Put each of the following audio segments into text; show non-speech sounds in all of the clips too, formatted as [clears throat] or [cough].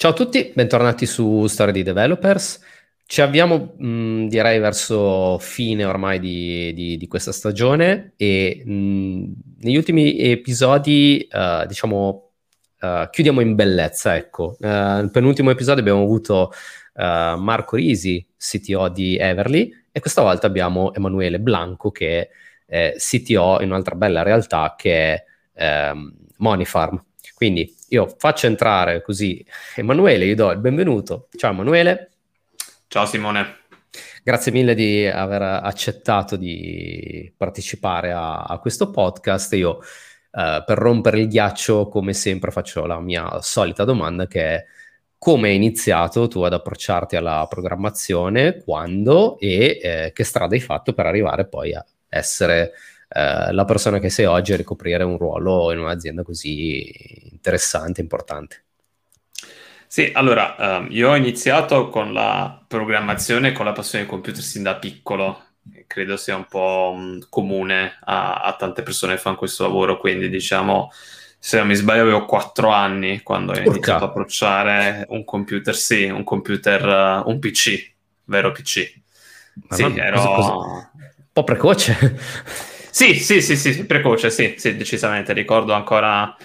Ciao a tutti, bentornati su Storia di Developers. Ci avviamo, mh, direi, verso fine ormai di, di, di questa stagione e mh, negli ultimi episodi, uh, diciamo, uh, chiudiamo in bellezza, ecco. Uh, nel penultimo episodio abbiamo avuto Marco Risi, CTO di Everly, e questa volta abbiamo Emanuele Blanco, che è CTO in un'altra bella realtà che è ehm, Monifarm. Quindi io faccio entrare così Emanuele, gli do il benvenuto. Ciao Emanuele. Ciao Simone. Grazie mille di aver accettato di partecipare a, a questo podcast. Io eh, per rompere il ghiaccio, come sempre, faccio la mia solita domanda che è come hai iniziato tu ad approcciarti alla programmazione, quando e eh, che strada hai fatto per arrivare poi a essere eh, la persona che sei oggi a ricoprire un ruolo in un'azienda così interessante, importante. Sì, allora, um, io ho iniziato con la programmazione, con la passione dei computer sin da piccolo, credo sia un po' um, comune a, a, tante persone che fanno questo lavoro, quindi diciamo, se non mi sbaglio avevo 4 anni quando ho iniziato a approcciare un computer, sì, un computer, uh, un PC, vero PC. Ma sì, ero... Cosa, cosa... Un po' precoce. [laughs] Sì, sì, sì, sì, precoce, sì, sì, decisamente. Ricordo ancora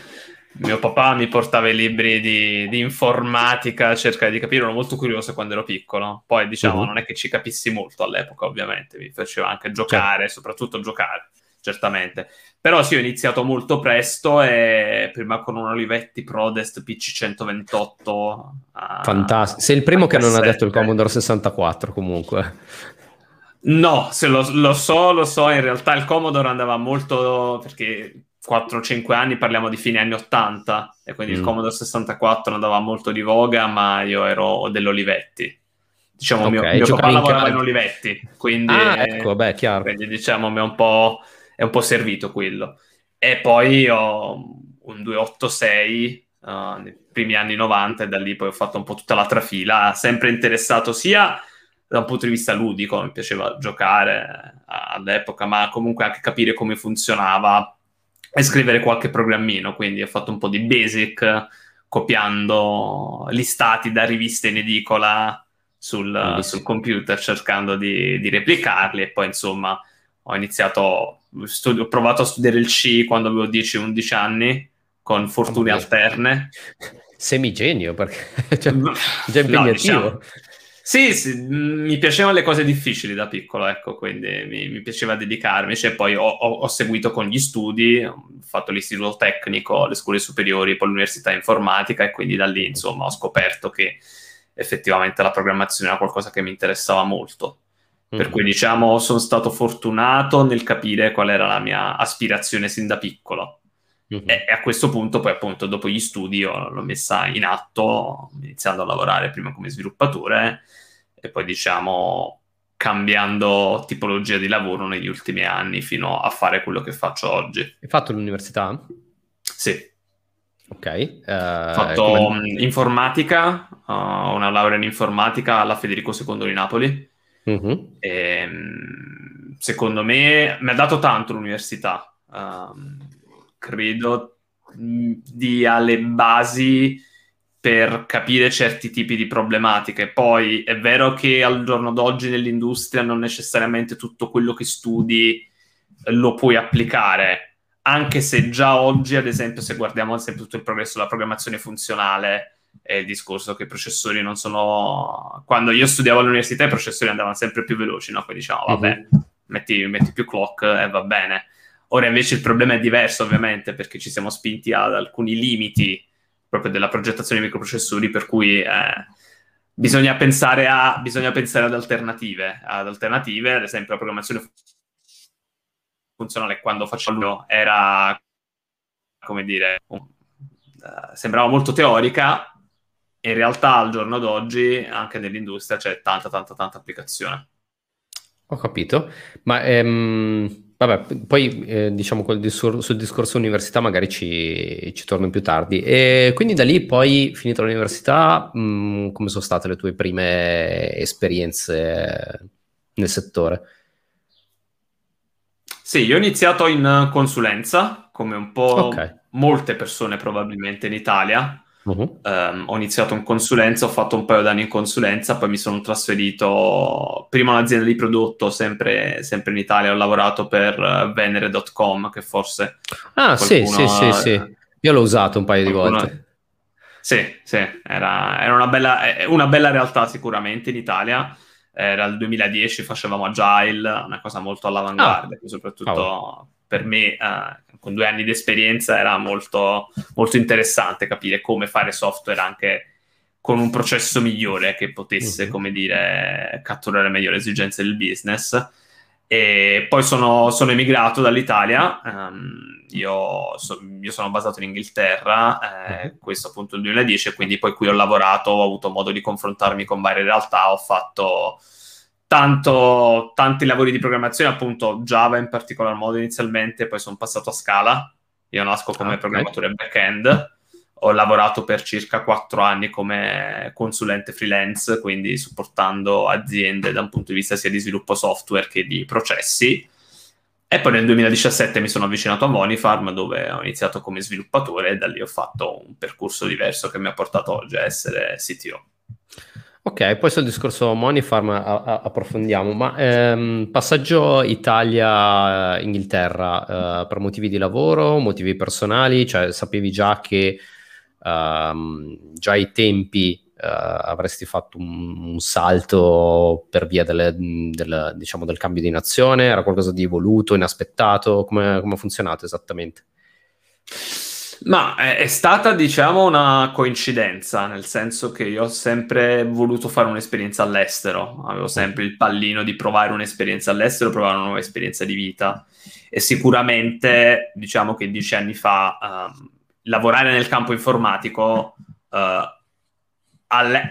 mio papà mi portava i libri di, di informatica, cercare di capire, ero molto curioso quando ero piccolo. Poi, diciamo, uh-huh. non è che ci capissi molto all'epoca, ovviamente, mi faceva anche giocare, certo. soprattutto giocare, certamente. Però sì, ho iniziato molto presto e prima con un Olivetti Prodest PC128. Fantastico. Sei il primo che non ha detto il Commodore 64 comunque. No, se lo, lo, so, lo so, in realtà il Commodore andava molto, perché 4-5 anni parliamo di fine anni 80, e quindi mm. il Commodore 64 andava molto di voga, ma io ero dell'Olivetti. Diciamo, okay, mio, mio papà lavorava in Olivetti, quindi, ah, ecco, beh, chiaro. quindi diciamo mi è un, po', è un po' servito quello. E poi ho un 286 uh, nei primi anni 90 e da lì poi ho fatto un po' tutta l'altra fila, sempre interessato sia da un punto di vista ludico, mi piaceva giocare all'epoca, ma comunque anche capire come funzionava e scrivere qualche programmino, quindi ho fatto un po' di basic copiando listati da riviste in edicola sul, sul computer cercando di, di, replicarli e poi insomma ho iniziato, studi- ho provato a studiare il C quando avevo 10-11 anni con fortune alterne. Semigenio perché [laughs] cioè, già impegnativo. No, diciamo, sì, sì, mi piacevano le cose difficili da piccolo, ecco, quindi mi, mi piaceva dedicarmi. Cioè, poi ho, ho, ho, seguito con gli studi, ho fatto l'istituto tecnico, le scuole superiori, poi l'università informatica e quindi da lì, insomma, ho scoperto che effettivamente la programmazione era qualcosa che mi interessava molto. Mm-hmm. Per cui, diciamo, sono stato fortunato nel capire qual era la mia aspirazione sin da piccolo. Mm-hmm. E, e, a questo punto, poi appunto, dopo gli studi, l'ho messa in atto, iniziando a lavorare prima come sviluppatore e poi, diciamo, cambiando tipologia di lavoro negli ultimi anni fino a fare quello che faccio oggi. Hai fatto l'università? Sì. Ok. Uh, ho fatto come... Mm, informatica, uh, una laurea in informatica alla Federico II di Napoli. Mm-hmm. E, secondo me mi ha dato tanto l'università. Um, credo dia le basi per capire certi tipi di problematiche. Poi è vero che al giorno d'oggi nell'industria non necessariamente tutto quello che studi lo puoi applicare, anche se già oggi, ad esempio, se guardiamo esempio tutto il progresso della programmazione funzionale, è il discorso che i processori non sono... Quando io studiavo all'università i processori andavano sempre più veloci, no? Poi diciamo, vabbè, uh-huh. metti, metti più clock e va bene Ora invece il problema è diverso, ovviamente, perché ci siamo spinti ad alcuni limiti proprio della progettazione dei microprocessori, per cui eh, bisogna, pensare a, bisogna pensare ad alternative. Ad alternative, ad esempio, la programmazione funzionale quando facciamo era, come dire, un, uh, sembrava molto teorica, in realtà al giorno d'oggi anche nell'industria c'è tanta, tanta, tanta applicazione. Ho capito, ma ehm, Vabbè, poi eh, diciamo discor- sul discorso università magari ci, ci, torno più tardi. E quindi da lì poi, finita l'università, mh, mm, come sono state le tue prime esperienze nel settore? Sì, io ho iniziato in consulenza, come un po' okay. molte persone probabilmente in Italia. Uh-huh. Um, ho iniziato in consulenza, ho fatto un paio d'anni in consulenza, poi mi sono trasferito prima un'azienda di prodotto, sempre, sempre in Italia, ho lavorato per Venere.com, che forse... Ah sì, sì, sì, sì, io l'ho usato un paio di volte. Sì, sì, era, era una, bella, una bella realtà sicuramente in Italia era il 2010, facevamo Agile, una cosa molto all'avanguardia, ah. soprattutto oh. Per me, eh, con due anni di esperienza, era molto, molto interessante capire come fare software anche con un processo migliore che potesse, mm-hmm. come dire, catturare meglio le esigenze del business. E poi sono, sono emigrato dall'Italia, um, io, so, io, sono basato in Inghilterra, eh, uh-huh. questo appunto nel 2010, quindi poi qui ho lavorato, ho avuto modo di confrontarmi con varie realtà, ho fatto tanto, tanti lavori di programmazione, appunto Java in particolar modo inizialmente, poi sono passato a Scala, io nasco come ah, okay. programmatore back-end, ho lavorato per circa quattro anni come consulente freelance, quindi supportando aziende da un punto di vista sia di sviluppo software che di processi. E poi nel 2017 mi sono avvicinato a Monifarm dove ho iniziato come sviluppatore e da lì ho fatto un percorso diverso che mi ha portato oggi a essere CTO. Ok, poi sul discorso Monifarm a- a- approfondiamo, ma ehm, passaggio Italia-Inghilterra eh, per motivi di lavoro, motivi personali, cioè sapevi già che um, già ai tempi uh, avresti fatto un, un, salto per via delle, del, diciamo, del cambio di nazione? Era qualcosa di voluto, inaspettato? Come ha funzionato esattamente? Ma è, è, stata, diciamo, una coincidenza, nel senso che io ho sempre voluto fare un'esperienza all'estero, avevo sempre il pallino di provare un'esperienza all'estero, provare una nuova esperienza di vita. E sicuramente, diciamo che dieci anni fa um, lavorare nel campo informatico uh,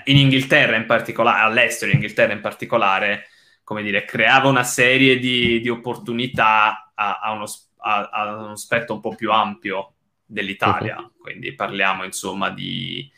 in Inghilterra in particolare, all'estero in Inghilterra in particolare, come dire, creava una serie di, di opportunità a, a, uno, a, a, uno, spettro un po' più ampio dell'Italia. Uh-huh. Quindi parliamo insomma di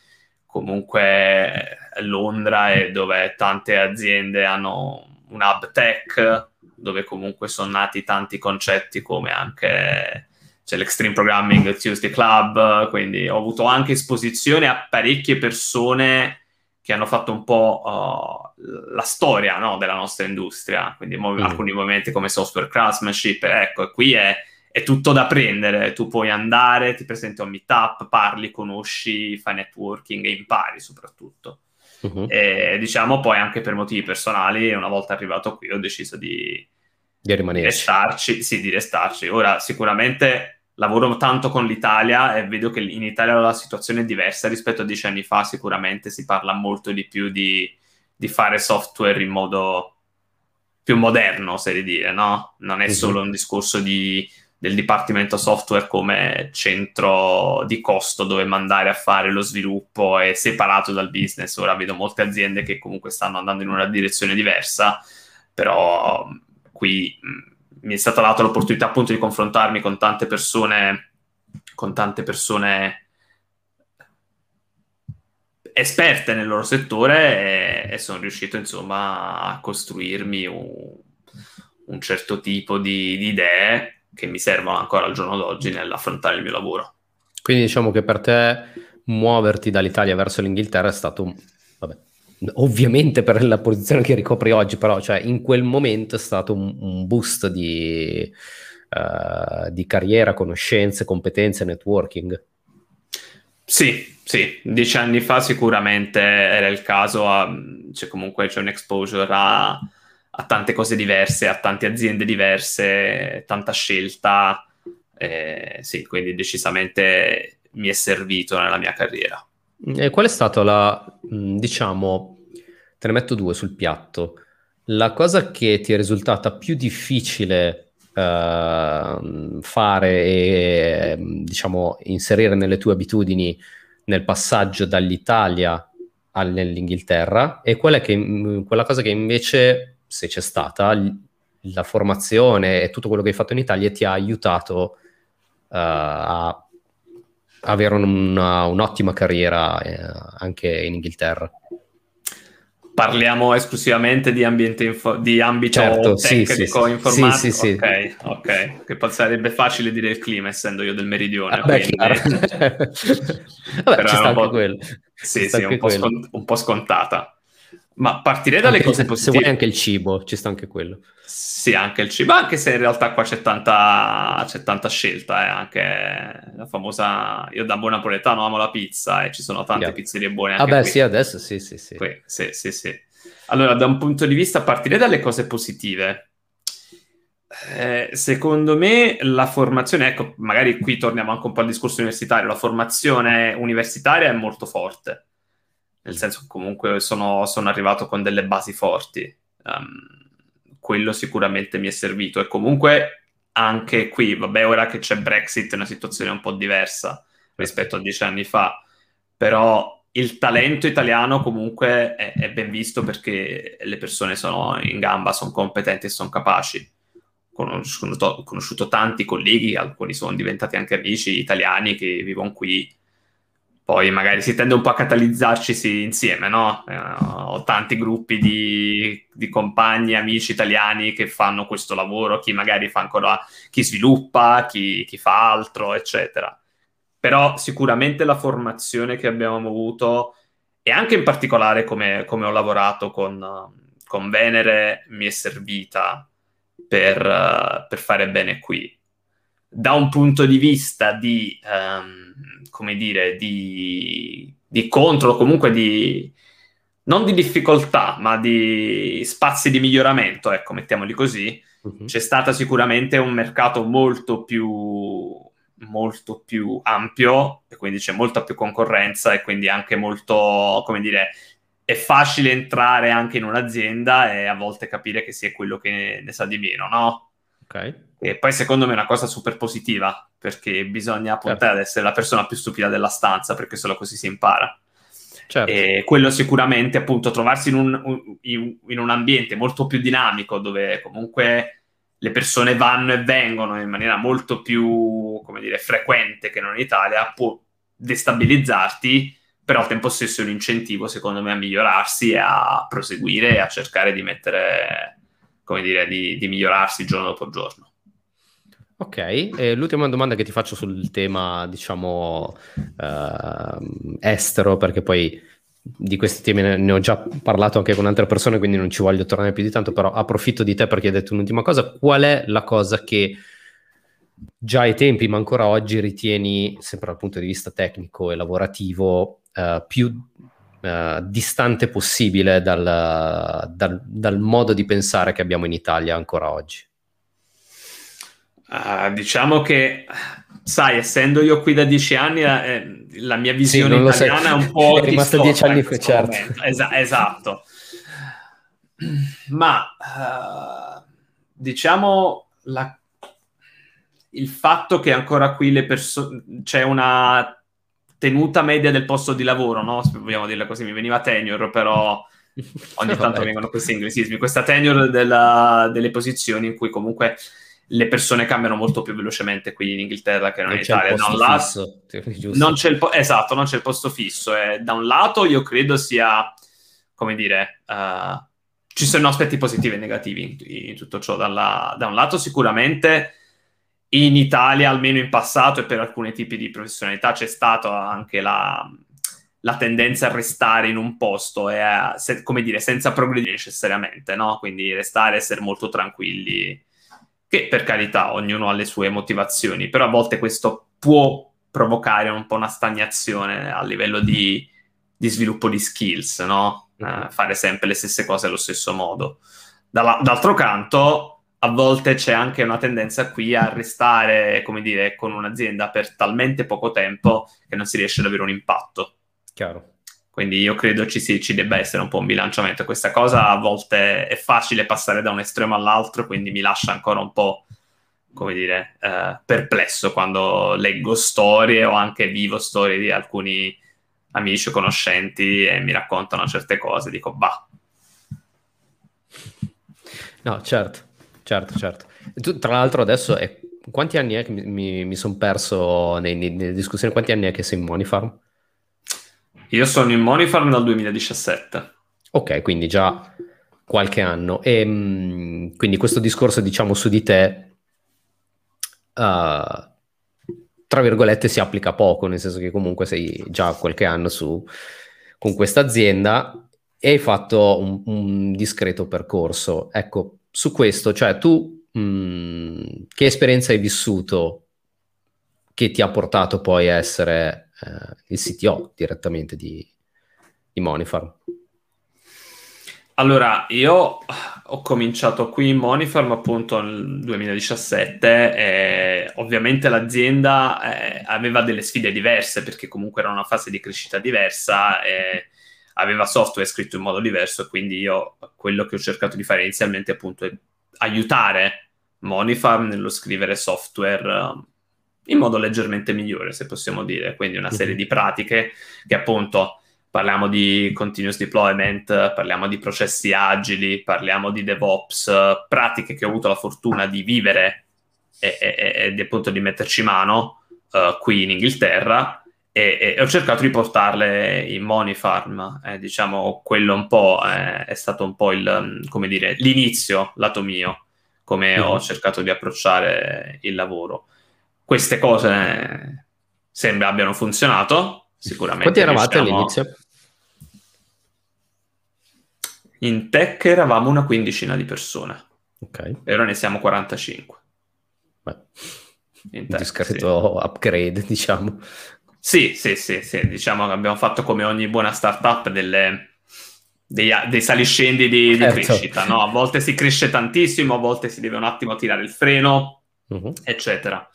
comunque Londra e dove tante aziende hanno un hub tech, dove comunque sono nati tanti concetti come anche c'è l'Extreme Programming Tuesday Club, quindi ho avuto anche esposizione a parecchie persone che hanno fatto un po' uh, la storia no, della nostra industria, quindi mm. alcuni movimenti come software craftsmanship, ecco, qui è, è, tutto da prendere, tu puoi andare, ti presenti a un meetup, parli, conosci, fai networking e impari soprattutto. Uh-huh. E diciamo poi anche per motivi personali, una volta arrivato qui ho deciso di, di rimanere. Restarci, sì, di restarci. Ora, sicuramente lavoro tanto con l'Italia e vedo che in Italia la situazione è diversa rispetto a dieci anni fa. Sicuramente si parla molto di più di, di fare software in modo più moderno, se di dire, no? Non è solo un discorso di, del dipartimento software come centro di costo dove mandare a fare lo sviluppo è separato dal business. Ora vedo molte aziende che comunque stanno andando in una direzione diversa, però qui mi è stata data l'opportunità appunto di confrontarmi con tante persone, con tante persone esperte nel loro settore e, e sono riuscito insomma a costruirmi un, un certo tipo di, di, idee che mi servono ancora al giorno d'oggi nell'affrontare il mio lavoro. Quindi diciamo che per te muoverti dall'Italia verso l'Inghilterra è stato, vabbè, ovviamente per la posizione che ricopri oggi, però cioè, in quel momento è stato un, un boost di, uh, di, carriera, conoscenze, competenze, networking. Sì, sì, dieci anni fa sicuramente era il caso, a, cioè comunque c'è un exposure a, a, tante cose diverse, a tante aziende diverse, tanta scelta, eh, sì, quindi decisamente mi è servito nella mia carriera. E qual è stata la, diciamo, te ne metto due sul piatto, la cosa che ti è risultata più difficile uh, fare e, diciamo, inserire nelle tue abitudini nel passaggio dall'Italia all'Inghilterra e quella, che, quella cosa che invece, se c'è stata, la formazione e tutto quello che hai fatto in Italia ti ha aiutato uh, a avere una, un'ottima carriera eh, anche in Inghilterra? parliamo esclusivamente di ambiente info- di ambito certo, tecnico, sì, sì, informatico. Sì, sì, ok, ok. Che sarebbe facile dire il clima, essendo io del meridione. Ah, beh, [laughs] Vabbè, ci sta anche quello. Sì, sì, un po, scont- un po' scontata. Ma partirei dalle anche cose se, positive. Se vuoi anche il cibo, ci sta anche quello. Sì, anche il cibo, anche se in realtà qua c'è tanta, c'è tanta scelta, eh, anche la famosa... Io da buon napoletano amo la pizza e ci sono tante yeah. pizzerie buone anche Vabbè, qui. sì, adesso sì, sì, sì. Qui, sì, sì, sì. Allora, da un punto di vista, partirei dalle cose positive. Eh, secondo me la formazione, ecco, magari qui torniamo anche un po' al discorso universitario, la formazione universitaria è molto forte nel senso che comunque sono, sono arrivato con delle basi forti. Um, quello sicuramente mi è servito e comunque anche qui, vabbè, ora che c'è Brexit è una situazione un po' diversa rispetto a dieci anni fa, però il talento italiano comunque è, è ben visto perché le persone sono in gamba, sono competenti e sono capaci. Conosciuto, conosciuto tanti colleghi, alcuni sono diventati anche amici italiani che vivono qui poi magari si tende un po' a catalizzarci insieme, no? Eh, ho tanti gruppi di, di, compagni, amici italiani che fanno questo lavoro, chi magari fa ancora, chi sviluppa, chi, chi fa altro, eccetera. Però sicuramente la formazione che abbiamo avuto e anche in particolare come, come ho lavorato con, con, Venere mi è servita per, per, fare bene qui. Da un punto di vista di... Um, come dire, di, di contro, comunque di, non di difficoltà, ma di spazi di miglioramento, ecco, mettiamoli così, uh-huh. c'è stato sicuramente un mercato molto più, molto più ampio e quindi c'è molta più concorrenza e quindi anche molto, come dire, è facile entrare anche in un'azienda e a volte capire che si è quello che ne sa di meno, no? Ok. E poi secondo me è una cosa super positiva, perché bisogna puntare certo. ad essere la persona più stupida della stanza, perché solo così si impara. Certo. E quello sicuramente, appunto, trovarsi in un, in un, ambiente molto più dinamico, dove comunque le persone vanno e vengono in maniera molto più, come dire, frequente che non in Italia, può destabilizzarti, però al tempo stesso è un incentivo, secondo me, a migliorarsi e a proseguire e a cercare di mettere, come dire, di, di migliorarsi giorno dopo giorno. Ok, e l'ultima domanda che ti faccio sul tema, diciamo, uh, estero, perché poi di questi temi ne ho già parlato anche con altre persone, quindi non ci voglio tornare più di tanto, però approfitto di te perché hai detto un'ultima cosa. Qual è la cosa che già ai tempi, ma ancora oggi, ritieni, sempre dal punto di vista tecnico e lavorativo, uh, più uh, distante possibile dal, dal, dal modo di pensare che abbiamo in Italia ancora oggi? Uh, diciamo che, sai, essendo io qui da dieci anni, eh, la mia visione sì, italiana sei. è un [laughs] po' è rimasto dieci anni fa, certo. Es- esatto. Ma uh, diciamo la... il fatto che ancora qui le persone c'è una tenuta media del posto di lavoro, no? Se vogliamo dirla così, mi veniva tenure, però [laughs] ogni tanto vengono questi inglesismi. Questa tenure della, delle posizioni in cui comunque le persone cambiano molto più velocemente qui in Inghilterra che non, non in Italia. Da un lato, non c'è il po- esatto, non c'è il posto fisso. E da un lato io credo sia, come dire, uh, ci sono aspetti positivi e negativi in, in tutto ciò. Dalla, da un lato sicuramente in Italia, almeno in passato e per alcuni tipi di professionalità, c'è stata anche la, la tendenza a restare in un posto e a, se, come dire, senza progredire necessariamente, no? Quindi restare, essere molto tranquilli che per carità ognuno ha le sue motivazioni, però a volte questo può provocare un po' una stagnazione a livello di, di sviluppo di skills, no? Uh, fare sempre le stesse cose allo stesso modo. Dalla, d'altro canto, a volte c'è anche una tendenza qui a restare, come dire, con un'azienda per talmente poco tempo che non si riesce ad avere un impatto. Chiaro. Quindi io credo ci, sì, ci debba essere un po' un bilanciamento. Questa cosa a volte è facile passare da un estremo all'altro, quindi mi lascia ancora un po', come dire, eh, perplesso quando leggo storie o anche vivo storie di alcuni amici o conoscenti e mi raccontano certe cose. Dico, bah. No, certo, certo, certo. Tu, tra l'altro adesso è... quanti anni è che mi, mi, mi sono perso nei, nei, nelle discussioni? Quanti anni è che sei in Monifarm? Io sono in Monifarm dal 2017. Ok, quindi già qualche anno. E ehm, quindi questo discorso, diciamo, su di te, uh, tra virgolette, si applica poco, nel senso che comunque sei già qualche anno su, con questa azienda e hai fatto un, un discreto percorso. Ecco, su questo, cioè tu mh, mm, che esperienza hai vissuto che ti ha portato poi a essere eh, il CTO direttamente di, di Monifarm? Allora, io ho cominciato qui in Monifarm appunto nel 2017 e ovviamente l'azienda eh, aveva delle sfide diverse perché comunque era una fase di crescita diversa e aveva software scritto in modo diverso e quindi io quello che ho cercato di fare inizialmente appunto è aiutare Monifarm nello scrivere software um, in modo leggermente migliore, se possiamo dire, quindi una serie di pratiche che appunto parliamo di continuous deployment, parliamo di processi agili, parliamo di DevOps, pratiche che ho avuto la fortuna di vivere e, e, e appunto di metterci mano uh, qui in Inghilterra e, e, ho cercato di portarle in Money Farm. Eh, diciamo, quello un po' eh, è stato un po' il, come dire, l'inizio lato mio, come mm. ho cercato di approcciare il lavoro. Queste cose sembra abbiano funzionato, sicuramente. Quanti eravate diciamo, all'inizio? In tech eravamo una quindicina di persone. Ok. E ora ne siamo 45. Beh, un discreto sì. upgrade, [laughs] diciamo. Sì, sì, sì, sì, diciamo che abbiamo fatto come ogni buona startup delle, dei, dei saliscendi di, certo. di, crescita, no? A volte si cresce tantissimo, a volte si deve un attimo tirare il freno, uh-huh. eccetera.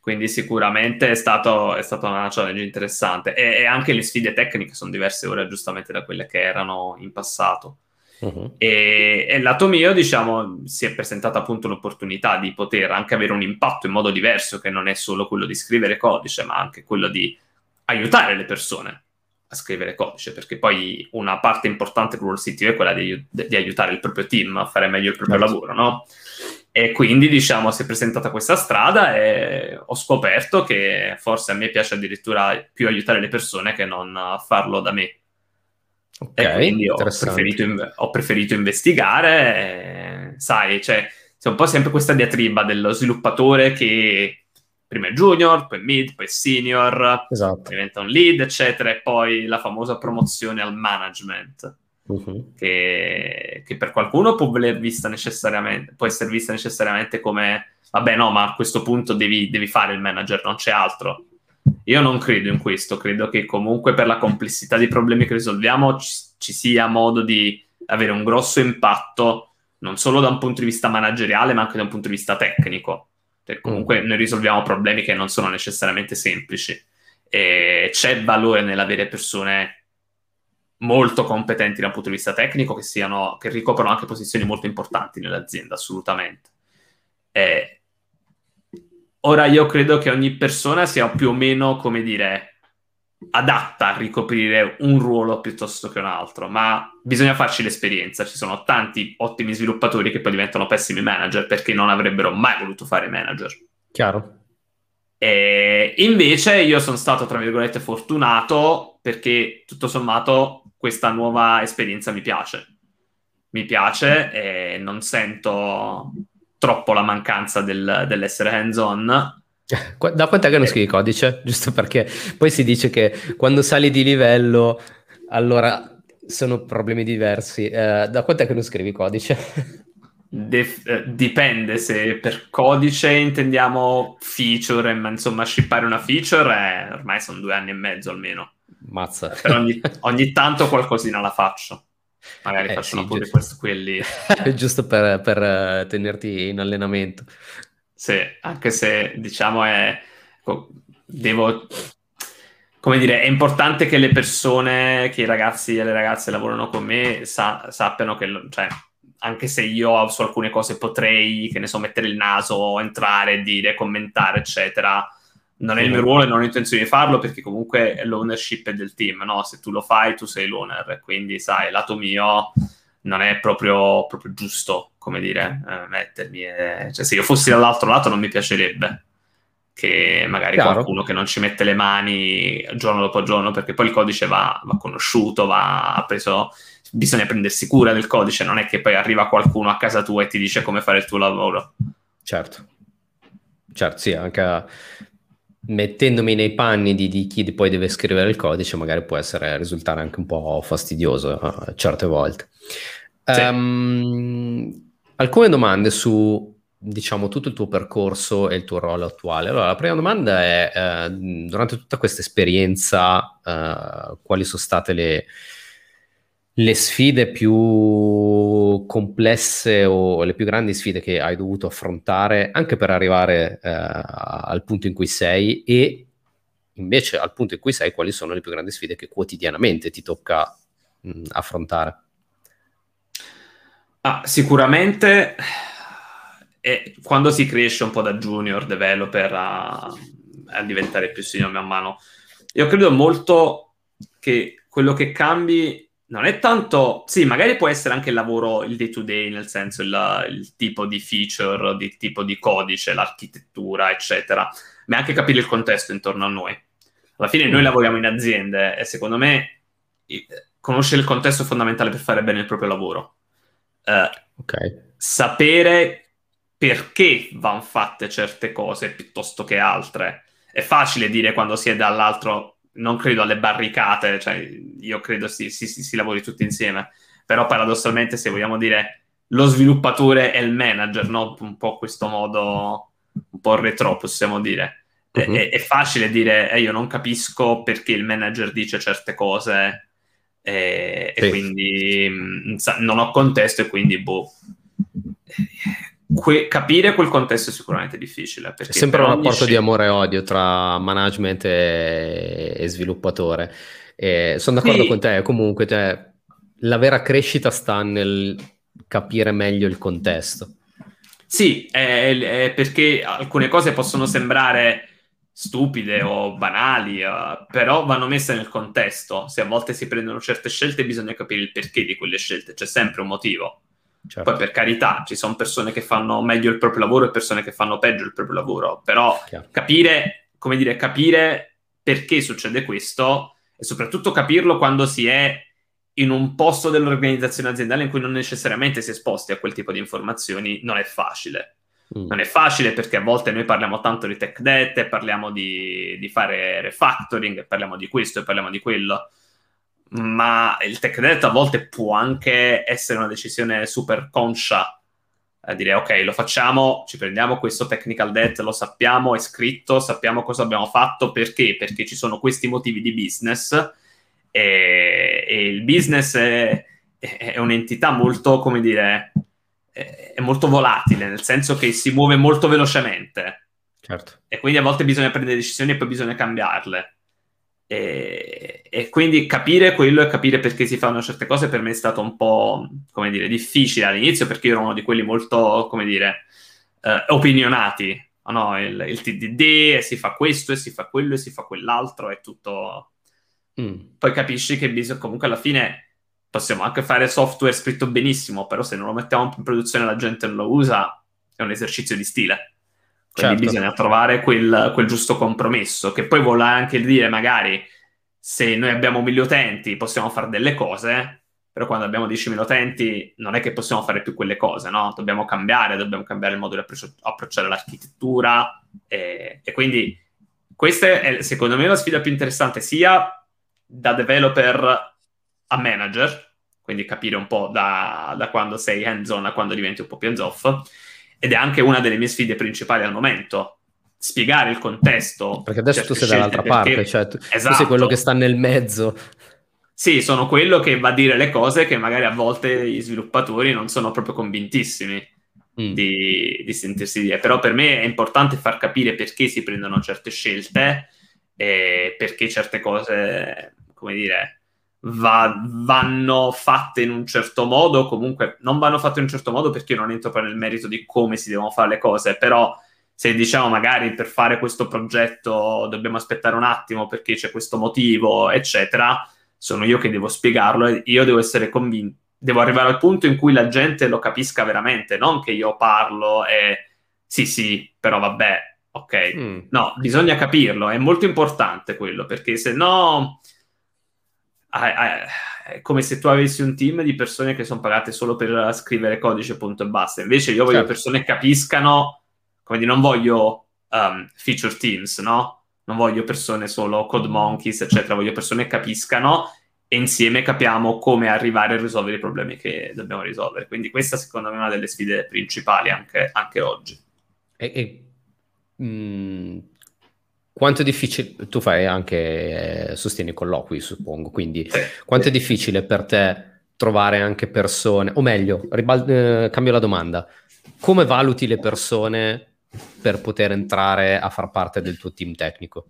Quindi sicuramente è, stato, è stata una challenge interessante e, e, anche le sfide tecniche sono diverse ora giustamente da quelle che erano in passato. Uh-huh. E, e lato mio, diciamo, si è presentata appunto l'opportunità di poter anche avere un impatto in modo diverso, che non è solo quello di scrivere codice, ma anche quello di aiutare le persone a scrivere codice, perché poi una parte importante del ruolo CTO è quella di, di, aiutare il proprio team a fare meglio il proprio certo. lavoro, no? E quindi, diciamo, si è presentata questa strada e ho scoperto che forse a me piace addirittura più aiutare le persone che non farlo da me. Okay, e quindi ho preferito, ho preferito, investigare, e, sai, cioè, c'è un po' sempre questa diatriba dello sviluppatore che prima è junior, poi mid, poi senior, esatto. diventa un lead, eccetera, e poi la famosa promozione al management. Uh-huh. Che, che, per qualcuno può vista necessariamente, può essere vista necessariamente come vabbè, no, ma a questo punto devi, devi fare il manager, non c'è altro. Io non credo in questo, credo che comunque per la complessità dei problemi che risolviamo ci, ci sia modo di avere un grosso impatto non solo da un punto di vista manageriale, ma anche da un punto di vista tecnico. Comunque mm. noi risolviamo problemi che non sono necessariamente semplici. E c'è valore nell'avere persone molto competenti da un punto di vista tecnico che, siano, che ricoprono anche posizioni molto importanti nell'azienda, assolutamente. E Ora io credo che ogni persona sia più o meno, come dire, adatta a ricoprire un ruolo piuttosto che un altro, ma bisogna farci l'esperienza. Ci sono tanti ottimi sviluppatori che poi diventano pessimi manager perché non avrebbero mai voluto fare manager. Chiaro. E invece io sono stato, tra virgolette, fortunato perché tutto sommato questa nuova esperienza mi piace. Mi piace e non sento troppo la mancanza del, dell'essere hands-on. Da quant'è che non scrivi codice? [laughs] Giusto perché poi si dice che quando sali di livello, allora sono problemi diversi. Eh, da quant'è che non scrivi codice? De- eh, dipende se per codice intendiamo feature, ma insomma, shippare una feature è, ormai sono due anni e mezzo almeno. Mazza. Per ogni, ogni tanto qualcosina la faccio. Magari eh, facciano sì, pure questo, quelli. [laughs] giusto per, per uh, tenerti in allenamento. Sì, anche se diciamo è... Devo... Come dire, è importante che le persone, che i ragazzi e le ragazze lavorano con me sa- sappiano che... Cioè, anche se io su alcune cose potrei, che ne so, mettere il naso, entrare, dire, commentare, eccetera, non è il mio ruolo e non ho intenzione di farlo perché comunque l'ownership è del team, no? Se tu lo fai, tu sei l'owner, quindi sai, lato mio non è proprio, proprio giusto, come dire, eh, mettermi. Eh, cioè, se io fossi dall'altro lato non mi piacerebbe che magari Chiaro. qualcuno che non ci mette le mani giorno dopo giorno, perché poi il codice va, va conosciuto, va preso, bisogna prendersi cura del codice, non è che poi arriva qualcuno a casa tua e ti dice come fare il tuo lavoro. Certo, certo, sì, anche mettendomi nei panni di, di, chi poi deve scrivere il codice, magari può essere, risultare anche un po' fastidioso uh, certe volte. Sì. Um, alcune domande su diciamo tutto il tuo percorso e il tuo ruolo attuale. Allora, la prima domanda è eh, durante tutta questa esperienza eh, quali sono state le, le sfide più complesse o le più grandi sfide che hai dovuto affrontare anche per arrivare eh, al punto in cui sei e invece al punto in cui sei quali sono le più grandi sfide che quotidianamente ti tocca mh, affrontare? Ah, sicuramente eh, quando si cresce un po' da junior developer a, a diventare più senior man mano, io credo molto che quello che cambi non è tanto, sì, magari può essere anche il lavoro, il day to day, nel senso il, il tipo di feature, il tipo di codice, l'architettura, eccetera, ma anche capire il contesto intorno a noi. Alla fine noi mm. lavoriamo in aziende e secondo me conoscere il contesto è fondamentale per fare bene il proprio lavoro. Uh, okay. Sapere perché vanno fatte certe cose piuttosto che altre. È facile dire quando si è dall'altro non credo alle barricate, cioè io credo si, si, si, si lavori tutti insieme, però paradossalmente se vogliamo dire lo sviluppatore e il manager, no? un po' questo modo un po' retro possiamo dire. Uh-huh. È, è, facile dire eh, io non capisco perché il manager dice certe cose e, sì. e quindi mh, mm, non ho contesto e quindi boh que- capire quel contesto è sicuramente difficile. È sempre un rapporto scel- di amore e odio tra management e, e sviluppatore. E sono d'accordo sì. con te, comunque cioè, la vera crescita sta nel capire meglio il contesto. Sì, è, è perché alcune cose possono sembrare stupide o banali, uh, però vanno messe nel contesto. Se a volte si prendono certe scelte, bisogna capire il perché di quelle scelte, c'è sempre un motivo. Certo. Poi per carità, ci sono persone che fanno meglio il proprio lavoro e persone che fanno peggio il proprio lavoro, però Chiaro. capire, come dire, capire perché succede questo e soprattutto capirlo quando si è in un posto dell'organizzazione aziendale in cui non necessariamente si è esposti a quel tipo di informazioni non è facile. Mm. Non è facile perché a volte noi parliamo tanto di tech debt e parliamo di, di fare refactoring, parliamo di questo e parliamo di quello. Ma il tech debt a volte può anche essere una decisione super conscia. A dire ok lo facciamo ci prendiamo questo technical debt lo sappiamo è scritto sappiamo cosa abbiamo fatto perché? Perché ci sono questi motivi di business e, e il business è, è, un'entità molto come dire è molto volatile nel senso che si muove molto velocemente certo. e quindi a volte bisogna prendere decisioni e poi bisogna cambiarle e, e, quindi capire quello e capire perché si fanno certe cose per me è stato un po', come dire, difficile all'inizio perché io ero uno di quelli molto, come dire, eh, opinionati. No, il, il, TDD e si fa questo e si fa quello e si fa quell'altro, è tutto... Mm. Poi capisci che bisogna, comunque alla fine possiamo anche fare software scritto benissimo, però se non lo mettiamo in produzione la gente non lo usa, è un esercizio di stile. Quindi certo. bisogna trovare quel, quel, giusto compromesso, che poi vuole anche dire magari se noi abbiamo mille utenti possiamo fare delle cose, però quando abbiamo 10.000 utenti non è che possiamo fare più quelle cose, no? Dobbiamo cambiare, dobbiamo cambiare il modo di appro- approcciare l'architettura e, e, quindi questa è secondo me la sfida più interessante sia da developer a manager, quindi capire un po' da, da quando sei hands-on a quando diventi un po' più hands-off, ed è anche una delle mie sfide principali al momento. Spiegare il contesto. Perché adesso tu sei dall'altra parte, perché... cioè tu, esatto. tu sei quello che sta nel mezzo. Sì, sono quello che va a dire le cose che magari a volte gli sviluppatori non sono proprio convintissimi mm. di, di, sentirsi dire. Però per me è importante far capire perché si prendono certe scelte e perché certe cose, come dire, va, vanno fatte in un certo modo, comunque non vanno fatte in un certo modo perché io non entro poi nel merito di come si devono fare le cose, però se diciamo magari per fare questo progetto dobbiamo aspettare un attimo perché c'è questo motivo, eccetera, sono io che devo spiegarlo e io devo essere convinto, devo arrivare al punto in cui la gente lo capisca veramente, non che io parlo e sì, sì, però vabbè, ok. Mm. No, bisogna capirlo, è molto importante quello, perché se no è come se tu avessi un team di persone che sono pagate solo per scrivere codice, punto e basta. Invece io voglio certo. persone che capiscano, come dire, non voglio um, feature teams, no? Non voglio persone solo code monkeys, eccetera, voglio persone che capiscano e insieme capiamo come arrivare a risolvere i problemi che dobbiamo risolvere. Quindi questa secondo me è una delle sfide principali anche, anche oggi. E, e mh, mm, quanto è difficile, tu fai anche, eh, sostieni colloqui suppongo, quindi quanto è difficile per te trovare anche persone, o meglio, ribal- eh, cambio la domanda, come valuti le persone per poter entrare a far parte del tuo team tecnico?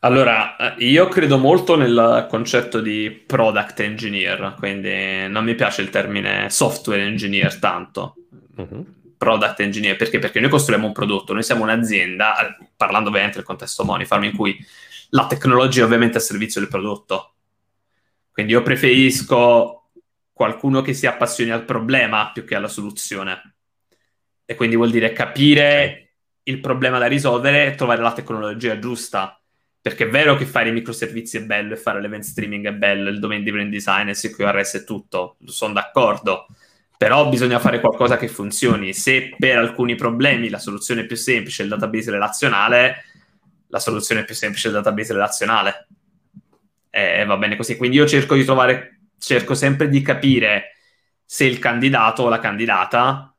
Allora, eh, io credo molto nel concetto di product engineer, quindi non mi piace il termine software engineer tanto. Uh-huh. Product engineer, perché? Perché noi costruiamo un prodotto, noi siamo un'azienda, eh, parlando ovviamente del contesto Monifarm, in cui la tecnologia ovviamente è a servizio del prodotto. Quindi io preferisco qualcuno che si appassioni al problema più che alla soluzione. E quindi vuol dire capire il problema da risolvere e trovare la tecnologia giusta perché è vero che fare i microservizi è bello e fare l'event streaming è bello, il domain driven design e CQRS è tutto, sono d'accordo. Però bisogna fare qualcosa che funzioni. Se per alcuni problemi la soluzione più semplice è il database relazionale, la soluzione più semplice è il database relazionale. E va bene così. Quindi io cerco di trovare, cerco sempre di capire se il candidato o la candidata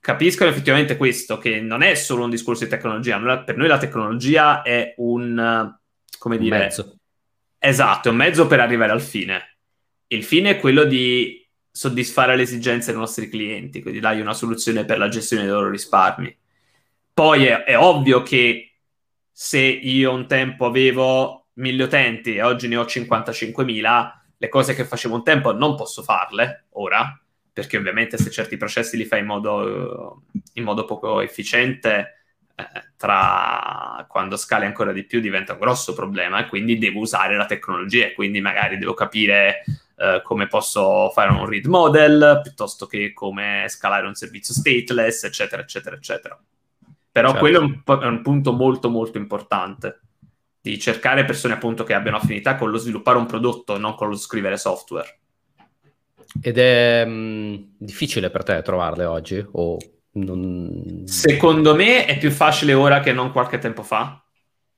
capiscono effettivamente questo, che non è solo un discorso di tecnologia, per noi la tecnologia è un, come dire, un mezzo. Esatto, è un mezzo per arrivare al fine. Il fine è quello di soddisfare le esigenze dei nostri clienti, quindi dai una soluzione per la gestione dei loro risparmi. Poi è, è ovvio che se io un tempo avevo 1000 utenti e oggi ne ho 55.000, le cose che facevo un tempo non posso farle ora, perché ovviamente se certi processi li fai in modo, in modo poco efficiente, eh, tra quando scali ancora di più diventa un grosso problema e quindi devo usare la tecnologia e quindi magari devo capire eh, come posso fare un read model piuttosto che come scalare un servizio stateless, eccetera, eccetera, eccetera. Però certo. quello è un, è un punto molto, molto importante di cercare persone appunto che abbiano affinità con lo sviluppare un prodotto, non con lo scrivere software. Ed è mh, mm, difficile per te trovarle oggi? O non... Secondo me è più facile ora che non qualche tempo fa.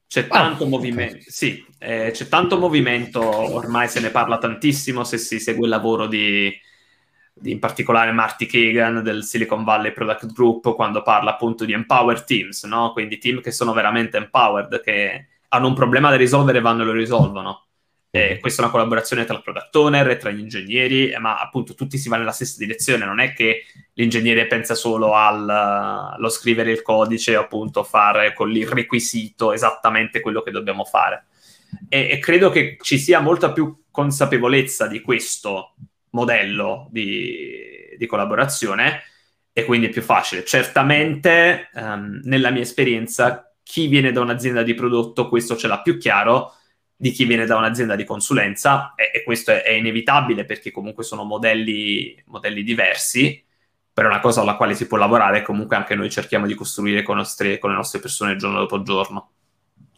C'è ah, tanto ah, movimento, okay. sì, eh, c'è tanto movimento, ormai se ne parla tantissimo se si segue il lavoro di, di, in particolare Marty Kagan del Silicon Valley Product Group quando parla appunto di empower teams, no? quindi team che sono veramente empowered, che hanno un problema da risolvere e vanno e lo risolvono. Eh, questa è una collaborazione tra il product owner e tra gli ingegneri, eh, ma appunto tutti si va nella stessa direzione, non è che l'ingegnere pensa solo allo scrivere il codice o appunto fare con il requisito esattamente quello che dobbiamo fare. E, e, credo che ci sia molta più consapevolezza di questo modello di, di collaborazione e quindi è più facile. Certamente, um, nella mia esperienza, chi viene da un'azienda di prodotto questo ce l'ha più chiaro, di chi viene da un'azienda di consulenza e, e questo è, è, inevitabile perché comunque sono modelli, modelli, diversi, però è una cosa alla quale si può lavorare e comunque anche noi cerchiamo di costruire con, nostre, con le nostre persone giorno dopo giorno.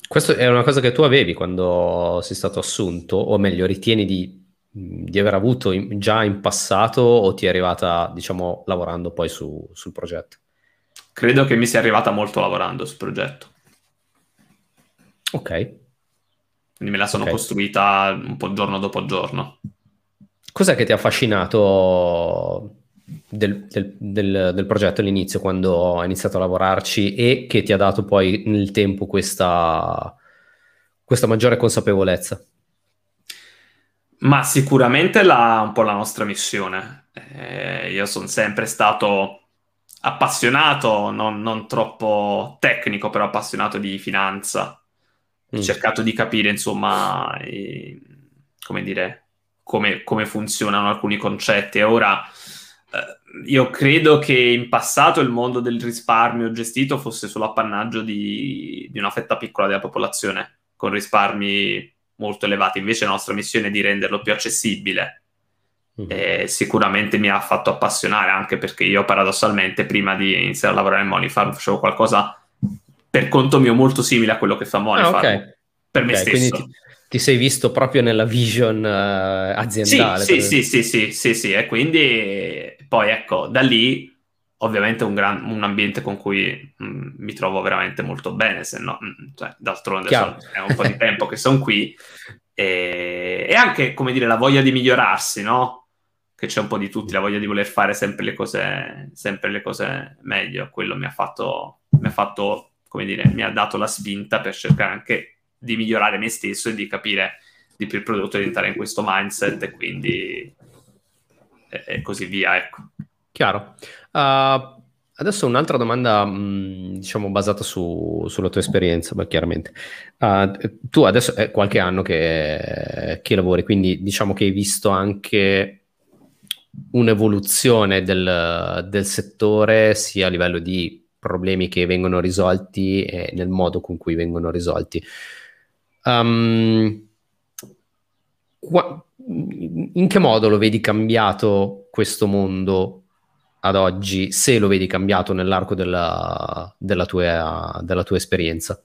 Questa è una cosa che tu avevi quando sei stato assunto, o meglio, ritieni di, di aver avuto in, già in passato o ti è arrivata, diciamo, lavorando poi su, sul progetto? Credo che mi sia arrivata molto lavorando sul progetto. Ok, quindi me la sono okay. costruita un po' giorno dopo giorno. Cos'è che ti ha affascinato del, del, del, del, progetto all'inizio, quando hai iniziato a lavorarci e che ti ha dato poi nel tempo questa, questa maggiore consapevolezza? Ma sicuramente la, un po' la nostra missione. Eh, io sono sempre stato appassionato, non, non, troppo tecnico, però appassionato di finanza mm. cercato di capire, insomma, eh, come dire, come, come, funzionano alcuni concetti. E ora io credo che in passato il mondo del risparmio gestito fosse solo appannaggio di, di una fetta piccola della popolazione, con risparmi molto elevati. Invece la nostra missione è di renderlo più accessibile. Mm. Sicuramente mi ha fatto appassionare anche perché io paradossalmente prima di iniziare a lavorare in Money Farm facevo qualcosa per conto mio molto simile a quello che fa Moneyfarm. Ah, okay. Per me okay, stesso. Quindi ti, Ti sei visto proprio nella vision uh, aziendale. Sì, sì, sì, sì, sì, sì, e quindi poi ecco, da lì ovviamente un, gran, un ambiente con cui mh, mm, mi trovo veramente molto bene, se no, mh, mm, cioè, d'altronde sono, è un po' di tempo che sono qui. E, e, anche, come dire, la voglia di migliorarsi, no? Che c'è un po' di tutti, la voglia di voler fare sempre le cose, sempre le cose meglio, quello mi ha fatto, mi ha fatto, come dire, mi ha dato la spinta per cercare anche di migliorare me stesso e di capire di più il prodotto e di entrare in questo mindset e quindi e, così via, ecco. Chiaro. Uh, adesso un'altra domanda, mh, diciamo, basata su, sulla tua esperienza, ma chiaramente. Uh, tu adesso è qualche anno che, che, lavori, quindi diciamo che hai visto anche un'evoluzione del, del settore, sia a livello di problemi che vengono risolti e nel modo con cui vengono risolti. Um, qua, in che modo lo vedi cambiato questo mondo ad oggi, se lo vedi cambiato nell'arco della, della, tua, della tua esperienza?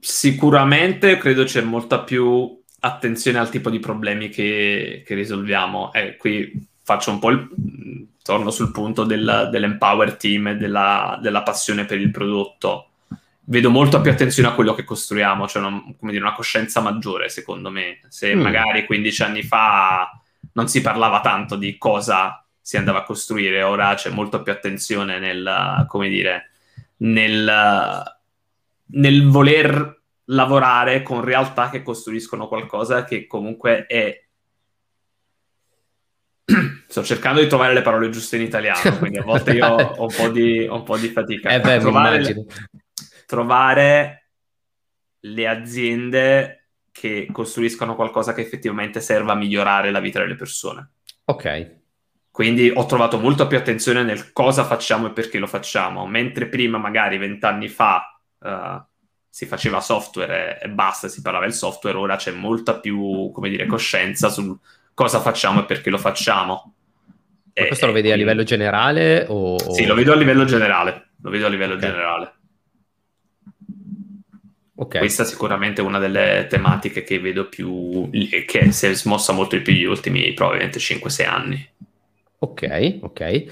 Sicuramente credo c'è molta più attenzione al tipo di problemi che, che risolviamo. E qui faccio un po' il, torno sul punto del, dell'empower team e della, della, passione per il prodotto. Vedo molto più attenzione a quello che costruiamo, cioè una, dire, una coscienza maggiore, secondo me. Se mm. magari 15 anni fa non si parlava tanto di cosa si andava a costruire, ora c'è molto più attenzione nel, come dire, nel, nel voler lavorare con realtà che costruiscono qualcosa che comunque è [clears throat] sto cercando di trovare le parole giuste in italiano, quindi a volte io [laughs] ho un po' di, un po di fatica. Eh beh, trovare, trovare le aziende che costruiscono qualcosa che effettivamente serva a migliorare la vita delle persone. Ok. Quindi ho trovato molto più attenzione nel cosa facciamo e perché lo facciamo, mentre prima, magari vent'anni fa, uh, si faceva software e, e, basta, si parlava del software, ora c'è molta più, come dire, coscienza su cosa facciamo e perché lo facciamo. Ma questo lo vedi a livello generale? O... Sì, lo vedo a livello generale. Lo vedo a livello okay. generale. Okay. Questa è sicuramente una delle tematiche che vedo più, che si è smossa molto di più negli ultimi probabilmente 5-6 anni. Ok, ok.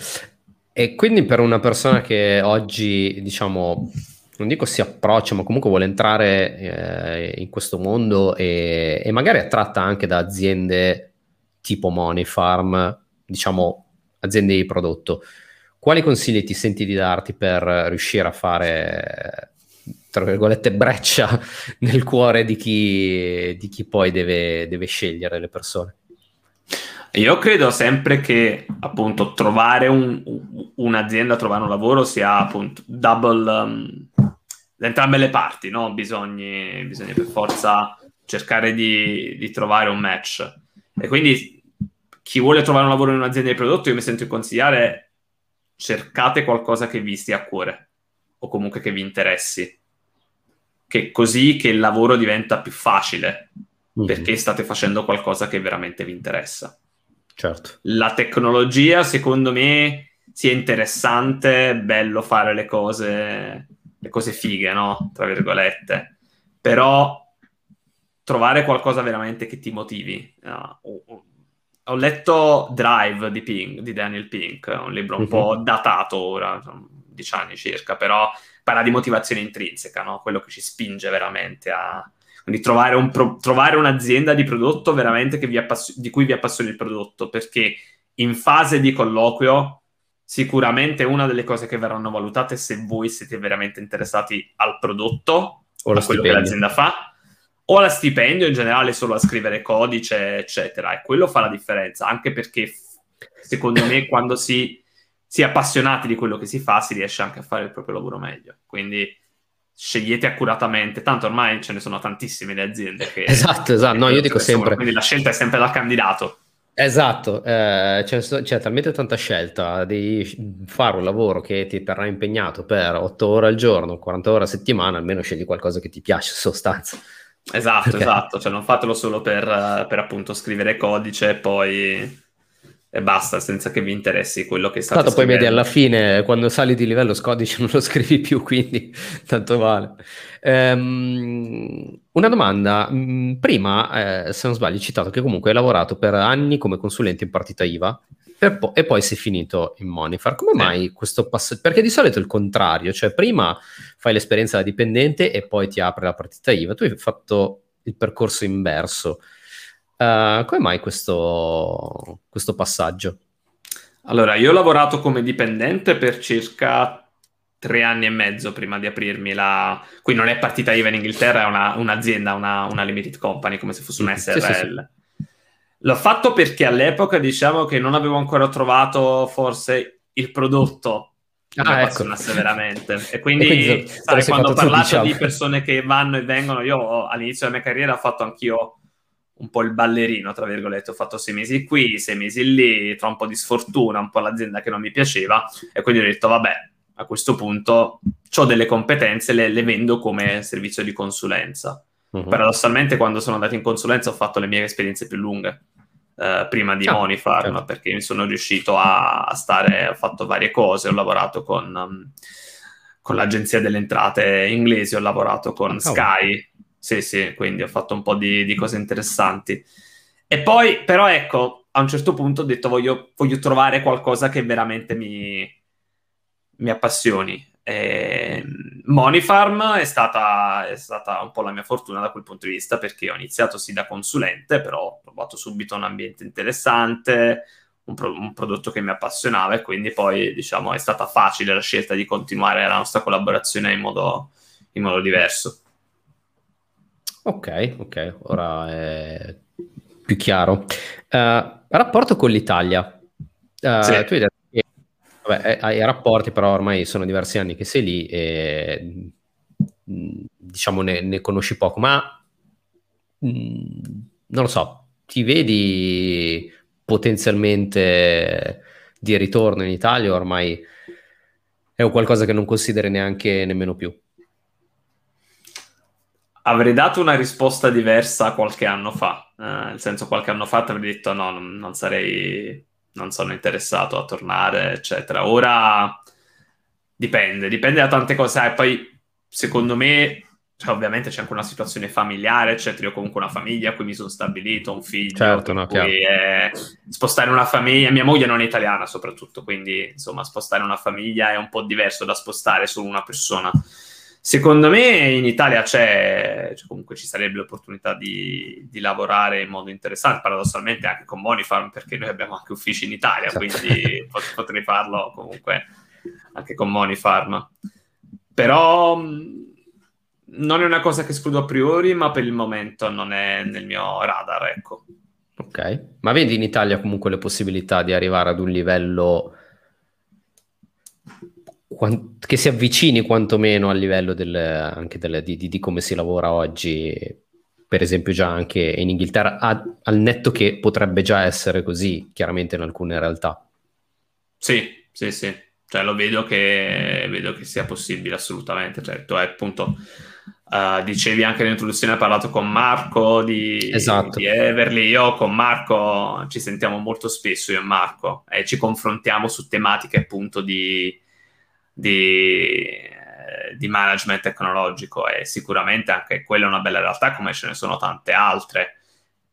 E quindi per una persona che oggi, diciamo, non dico si approccia, ma comunque vuole entrare eh, in questo mondo e, e, magari attratta anche da aziende tipo Money Farm, diciamo aziende di prodotto, quali consigli ti senti di darti per riuscire a fare tra virgolette, breccia nel cuore di chi, di chi poi deve, deve scegliere le persone. Io credo sempre che appunto trovare un, un'azienda, trovare un lavoro sia appunto double um, da entrambe le parti, no? Bisogna, bisogna per forza cercare di, di, trovare un match. E quindi chi vuole trovare un lavoro in un'azienda di prodotto, io mi sento di consigliare cercate qualcosa che vi stia a cuore o comunque che vi interessi che così che il lavoro diventa più facile mm-hmm. perché state facendo qualcosa che veramente vi interessa. Certo. La tecnologia, secondo me, sia interessante, bello fare le cose, le cose fighe, no? Tra virgolette. Però trovare qualcosa veramente che ti motivi. Uh, ho letto Drive di, Pink, di Daniel Pink, un libro un mm-hmm. po' datato ora, dieci anni circa, però parla di motivazione intrinseca, no? quello che ci spinge veramente a... Quindi trovare, un pro... trovare un'azienda di prodotto veramente appass... di cui vi appassioni il prodotto, perché in fase di colloquio sicuramente una delle cose che verranno valutate è se voi siete veramente interessati al prodotto o a quello che l'azienda fa o alla stipendio in generale solo a scrivere codice eccetera e quello fa la differenza anche perché secondo me quando si si è appassionati di quello che si fa, si riesce anche a fare il proprio lavoro meglio. Quindi scegliete accuratamente, tanto ormai ce ne sono tantissime le aziende che... [laughs] Esatto, esatto, no, io dico sempre... Quindi la scelta è sempre dal candidato. Esatto, eh, c'è, c'è, talmente tanta scelta di fare un lavoro che ti terrà impegnato per 8 ore al giorno, 40 ore a settimana, almeno scegli qualcosa che ti piace in sostanza. Esatto, okay. esatto, cioè non fatelo solo per, per appunto scrivere codice e poi e basta, senza che vi interessi quello che state Tanto poi vedi alla fine, quando sali di livello scodice [laughs] non lo scrivi più, quindi [laughs] tanto vale. Um, una domanda, mm, prima, eh, se non sbaglio, hai citato che comunque hai lavorato per anni come consulente in partita IVA po- e poi sei finito in Monifar. Come eh. mai questo passaggio? Perché di solito è il contrario, cioè prima fai l'esperienza da dipendente e poi ti apre la partita IVA. Tu hai fatto il percorso inverso. Uh, come mai questo, questo passaggio? Allora, io ho lavorato come dipendente per circa tre anni e mezzo prima di aprirmi la... Qui non è partita IVA in Inghilterra, è una, un'azienda, una, una, limited company, come se fosse un SRL. Sì, sì, sì. L'ho fatto perché all'epoca diciamo che non avevo ancora trovato forse il prodotto che ah, mi ecco. veramente. [laughs] E quindi, e quindi sai, quando parlate diciamo. di persone che vanno e vengono, io all'inizio della mia carriera ho fatto anch'io un po' il ballerino, tra virgolette, ho fatto sei mesi qui, sei mesi lì, tra un po' di sfortuna, un po' l'azienda che non mi piaceva, e quindi ho detto, vabbè, a questo punto ho delle competenze, le, le, vendo come servizio di consulenza. Uh-huh. Paradossalmente, quando sono andato in consulenza ho fatto le mie esperienze più lunghe. Uh, prima di ah, Monifarm certo. perché mi sono riuscito a, a, stare, ho fatto varie cose, ho lavorato con, um, con l'agenzia delle entrate inglesi, ho lavorato con oh. Sky, sì, sì, quindi ho fatto un po' di, di, cose interessanti. E poi, però, ecco, a un certo punto ho detto voglio, voglio trovare qualcosa che veramente mi, mi appassioni. E Monifarm è stata, è stata un po' la mia fortuna da quel punto di vista perché ho iniziato sì da consulente, però ho trovato subito un ambiente interessante, un, pro- un, prodotto che mi appassionava e quindi poi diciamo è stata facile la scelta di continuare la nostra collaborazione in modo, in modo diverso. Ok, ok, ora è più chiaro. Uh, rapporto con l'Italia. Uh, sì. Tu hai detto che vabbè, hai rapporti, però ormai sono diversi anni che sei lì e mm, diciamo ne, ne conosci poco, ma mh, mm, non lo so, ti vedi potenzialmente di ritorno in Italia ormai è un qualcosa che non consideri neanche nemmeno più? Avrei dato una risposta diversa qualche anno fa. Eh, nel senso, qualche anno fa ti avrei detto no, non, non, sarei, non sono interessato a tornare, eccetera. Ora dipende, dipende da tante cose. E poi, secondo me, cioè, ovviamente c'è anche una situazione familiare, eccetera. Io comunque una famiglia a cui mi sono stabilito, un figlio. Certo, no, è... Spostare una famiglia, mia moglie non è italiana soprattutto, quindi insomma spostare una famiglia è un po' diverso da spostare solo una persona. Secondo me in Italia c'è, cioè comunque ci sarebbe l'opportunità di, di, lavorare in modo interessante, paradossalmente anche con Monifarm, perché noi abbiamo anche uffici in Italia, esatto. quindi [laughs] potrei farlo comunque anche con Monifarm. Però non è una cosa che escludo a priori, ma per il momento non è nel mio radar, ecco. Ok, ma vedi in Italia comunque le possibilità di arrivare ad un livello che si avvicini quantomeno al livello del, anche del, di, di, di, come si lavora oggi, per esempio già anche in Inghilterra, a, al netto che potrebbe già essere così, chiaramente in alcune realtà. Sì, sì, sì, cioè lo vedo che, vedo che sia possibile assolutamente, certo, è appunto... Uh, dicevi anche nell'introduzione, hai parlato con Marco di, esatto. di, Everly. Io con Marco ci sentiamo molto spesso, io e Marco, e ci confrontiamo su tematiche appunto di, di, eh, di management tecnologico e sicuramente anche quella è una bella realtà come ce ne sono tante altre.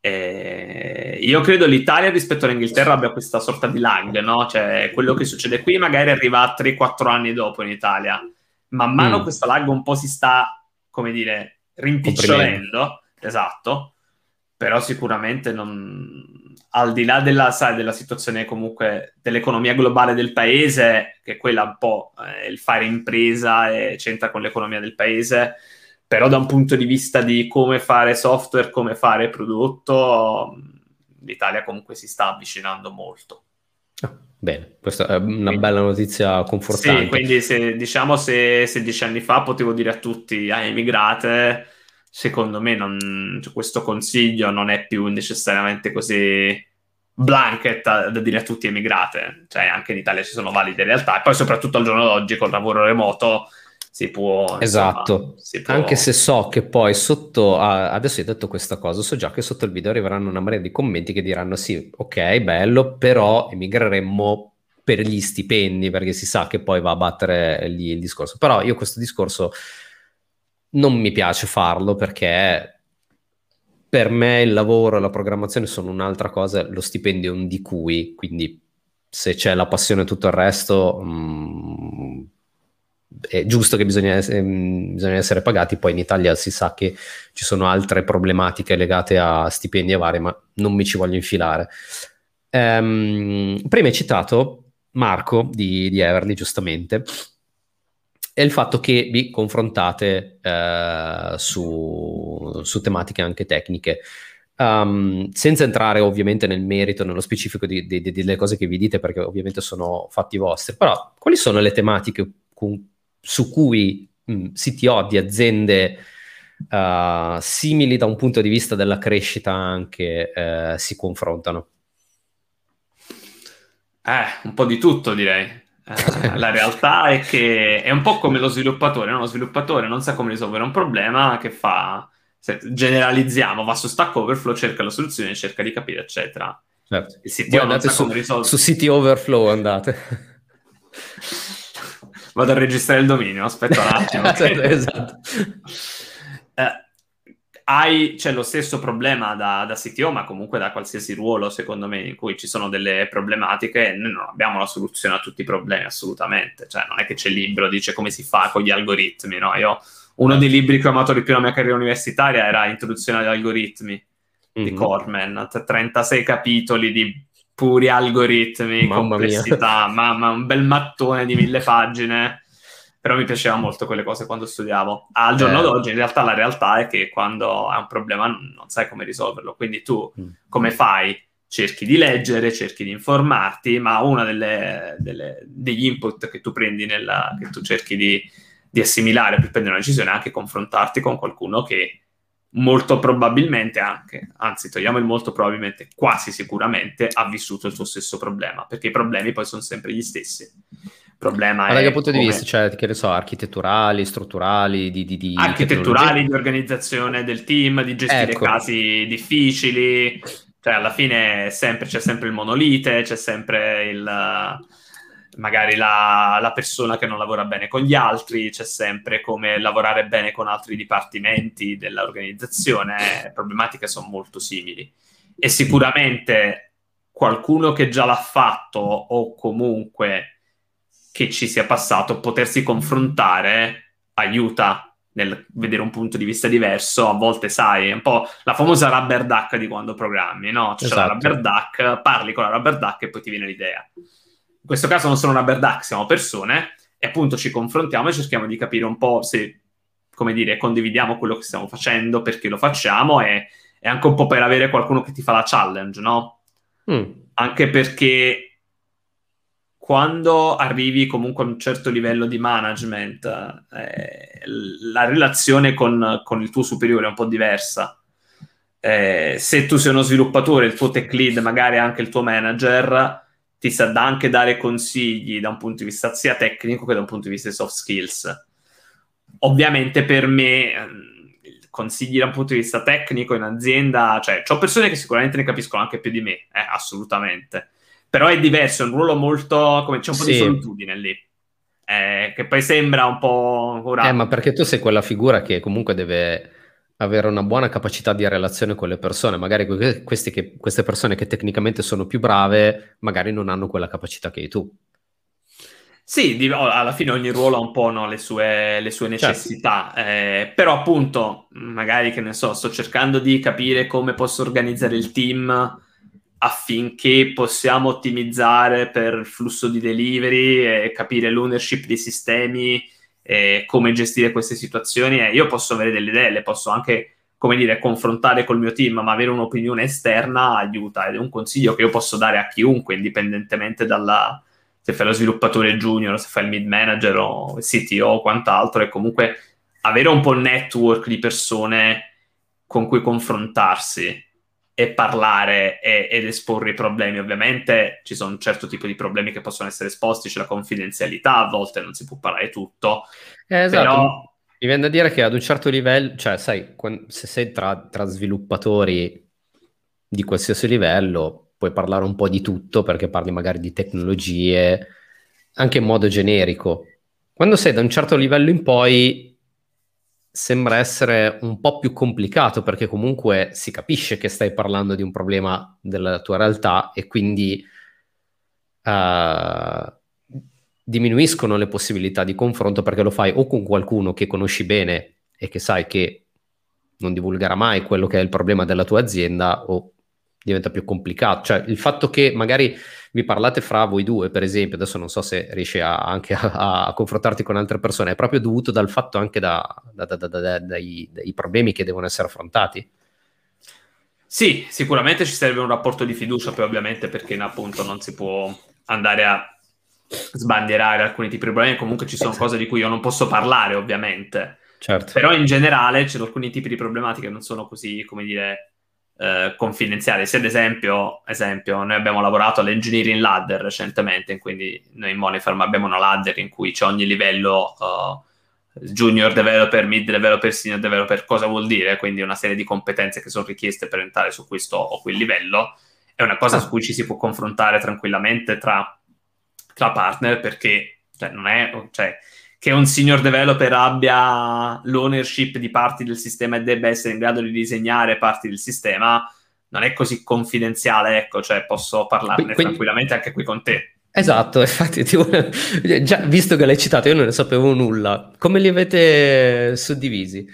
Eh, io credo l'Italia rispetto all'Inghilterra abbia questa sorta di lag, no? Cioè, quello che succede qui magari arriva 3-4 anni dopo in Italia. Man mano mm. questa lag un po' si sta, come dire, rimpicciolendo. Esatto. Però sicuramente non, al di là della, sai, della situazione comunque dell'economia globale del paese, che è quella un po' eh, il fare impresa e c'entra con l'economia del paese, però da un punto di vista di come fare software, come fare prodotto, l'Italia comunque si sta avvicinando molto. Ah, bene, questa è una bella notizia confortante. Sì, quindi se, diciamo se, se dieci anni fa potevo dire a tutti, ah, emigrate, secondo me non, cioè, questo consiglio non è più necessariamente così blanket da, da, dire a tutti emigrate, cioè anche in Italia ci sono valide realtà. E poi soprattutto al giorno d'oggi col lavoro remoto si può... Esatto, insomma, si può... anche se so che poi sotto, ah, adesso hai detto questa cosa, so già che sotto il video arriveranno una marea di commenti che diranno sì, ok, bello, però emigreremmo per gli stipendi, perché si sa che poi va a battere lì il discorso. Però io questo discorso non mi piace farlo perché per me il lavoro e la programmazione sono un'altra cosa, lo stipendio è un di cui, quindi se c'è la passione e tutto il resto... Mh, mm, è giusto che bisogna, ehm, bisogna, essere pagati, poi in Italia si sa che ci sono altre problematiche legate a stipendi e vari, ma non mi ci voglio infilare. Um, prima hai citato Marco di, di, Everly, giustamente, e il fatto che vi confrontate uh, su, su, tematiche anche tecniche. Um, senza entrare ovviamente nel merito, nello specifico di, di, delle cose che vi dite, perché ovviamente sono fatti vostri, però quali sono le tematiche con su cui mh, CTO di aziende uh, simili da un punto di vista della crescita anche uh, si confrontano? Eh, un po' di tutto direi. Uh, la realtà è che è un po' come lo sviluppatore, no? lo sviluppatore non sa come risolvere un problema che fa, se generalizziamo, va su Stack Overflow, cerca la soluzione, cerca di capire, eccetera. Certo. Il CTO non sa su. Su City Overflow andate. Vado a registrare il dominio, aspetta un attimo. [laughs] Esatto, esatto. Hai, c'è lo stesso problema da, da, CTO, ma comunque da qualsiasi ruolo, secondo me, in cui ci sono delle problematiche, noi non abbiamo la soluzione a tutti i problemi, assolutamente. Cioè, non è che c'è il libro, dice come si fa con gli algoritmi, no? Io, uno dei libri che ho amato di più nella mia carriera universitaria era Introduzione agli algoritmi mm-hmm. di mhm. Corman, 36 capitoli di puri algoritmi, mamma complessità, mamma, un bel mattone di mille pagine. Però mi piaceva molto quelle cose quando studiavo. Al giorno eh. d'oggi, in realtà, la realtà è che quando hai un problema non sai come risolverlo. Quindi tu mm. come fai? Cerchi di leggere, cerchi di informarti, ma uno degli input che tu prendi, nella, che tu cerchi di, di assimilare per prendere una decisione è anche confrontarti con qualcuno che molto probabilmente anche, anzi togliamo il molto probabilmente, quasi sicuramente ha vissuto il tuo stesso problema, perché i problemi poi sono sempre gli stessi. Problema Ma da che punto come... di vista, cioè, che ne so, architetturali, strutturali, di, di, di architetturali, di organizzazione del team, di gestire ecco. casi difficili, cioè alla fine sempre, c'è sempre il monolite, c'è sempre il magari la, la, persona che non lavora bene con gli altri, c'è sempre come lavorare bene con altri dipartimenti dell'organizzazione, problematiche sono molto simili. E sicuramente qualcuno che già l'ha fatto o comunque che ci sia passato, potersi confrontare aiuta nel vedere un punto di vista diverso. A volte, sai, è un po' la famosa rubber duck di quando programmi, no? C'è esatto. la rubber duck, parli con la rubber duck e poi ti viene l'idea in questo caso non sono una Berdac, siamo persone, e appunto ci confrontiamo e cerchiamo di capire un po' se, come dire, condividiamo quello che stiamo facendo, perché lo facciamo, e, e anche un po' per avere qualcuno che ti fa la challenge, no? Mm. Anche perché quando arrivi comunque a un certo livello di management, eh, la relazione con, con, il tuo superiore è un po' diversa. Eh, se tu sei uno sviluppatore, il tuo tech lead, magari anche il tuo manager, ti sa anche dare consigli da un punto di vista sia tecnico che da un punto di vista di soft skills. Ovviamente per me ehm, consigli da un punto di vista tecnico in azienda, cioè ho persone che sicuramente ne capiscono anche più di me, eh, assolutamente. Però è diverso, è un ruolo molto, come c'è un po' sì. di solitudine lì. Eh, che poi sembra un po'... Ora... Eh, ma perché tu sei quella figura che comunque deve avere una buona capacità di relazione con le persone. Magari che, queste persone che tecnicamente sono più brave, magari non hanno quella capacità che hai tu. Sì, di, alla fine ogni ruolo ha un po' no, le, sue, le, sue, certo. necessità, certo. eh, però appunto, magari che ne so, sto cercando di capire come posso organizzare il team affinché possiamo ottimizzare per il flusso di delivery e capire l'ownership dei sistemi eh, come gestire queste situazioni. E io posso avere delle idee, le posso anche, come dire, confrontare col mio team, ma avere un'opinione esterna aiuta. Ed è un consiglio che io posso dare a chiunque, indipendentemente dalla se fai lo sviluppatore junior, se fai il mid manager o il CTO o quant'altro, è comunque avere un po' il network di persone con cui confrontarsi e parlare e, ed esporre i problemi. Ovviamente ci sono un certo tipo di problemi che possono essere esposti, c'è la confidenzialità, a volte non si può parlare tutto. Eh, esatto. Però... Mi viene da dire che ad un certo livello, cioè sai, se sei tra, tra sviluppatori di qualsiasi livello, puoi parlare un po' di tutto perché parli magari di tecnologie, anche in modo generico. Quando sei da un certo livello in poi sembra essere un po' più complicato perché comunque si capisce che stai parlando di un problema della tua realtà e quindi uh, diminuiscono le possibilità di confronto perché lo fai o con qualcuno che conosci bene e che sai che non divulgherà mai quello che è il problema della tua azienda o diventa più complicato. Cioè il fatto che magari vi parlate fra voi due, per esempio, adesso non so se riesci a, anche a, a, confrontarti con altre persone, è proprio dovuto dal fatto anche da, da, da, dai, dai problemi che devono essere affrontati? Sì, sicuramente ci serve un rapporto di fiducia, poi ovviamente perché appunto non si può andare a sbandierare alcuni tipi di problemi, comunque ci sono esatto. cose di cui io non posso parlare, ovviamente. Certo. Però in generale c'è alcuni tipi di problematiche che non sono così, come dire, eh, confidenziali. Se ad esempio, esempio, noi abbiamo lavorato all'engineering ladder recentemente, quindi noi in Monifarm abbiamo una ladder in cui c'è ogni livello uh, junior developer, mid developer, senior developer, cosa vuol dire? Quindi una serie di competenze che sono richieste per entrare su questo o quel livello. È una cosa su cui ci si può confrontare tranquillamente tra, tra partner perché cioè, non è... Cioè, che un senior developer abbia l'ownership di parti del sistema e debba essere in grado di disegnare parti del sistema non è così confidenziale, ecco, cioè posso parlarne Quindi, tranquillamente anche qui con te. Esatto, [laughs] infatti, ti, già visto che l'hai citato, io non ne sapevo nulla. Come li avete suddivisi?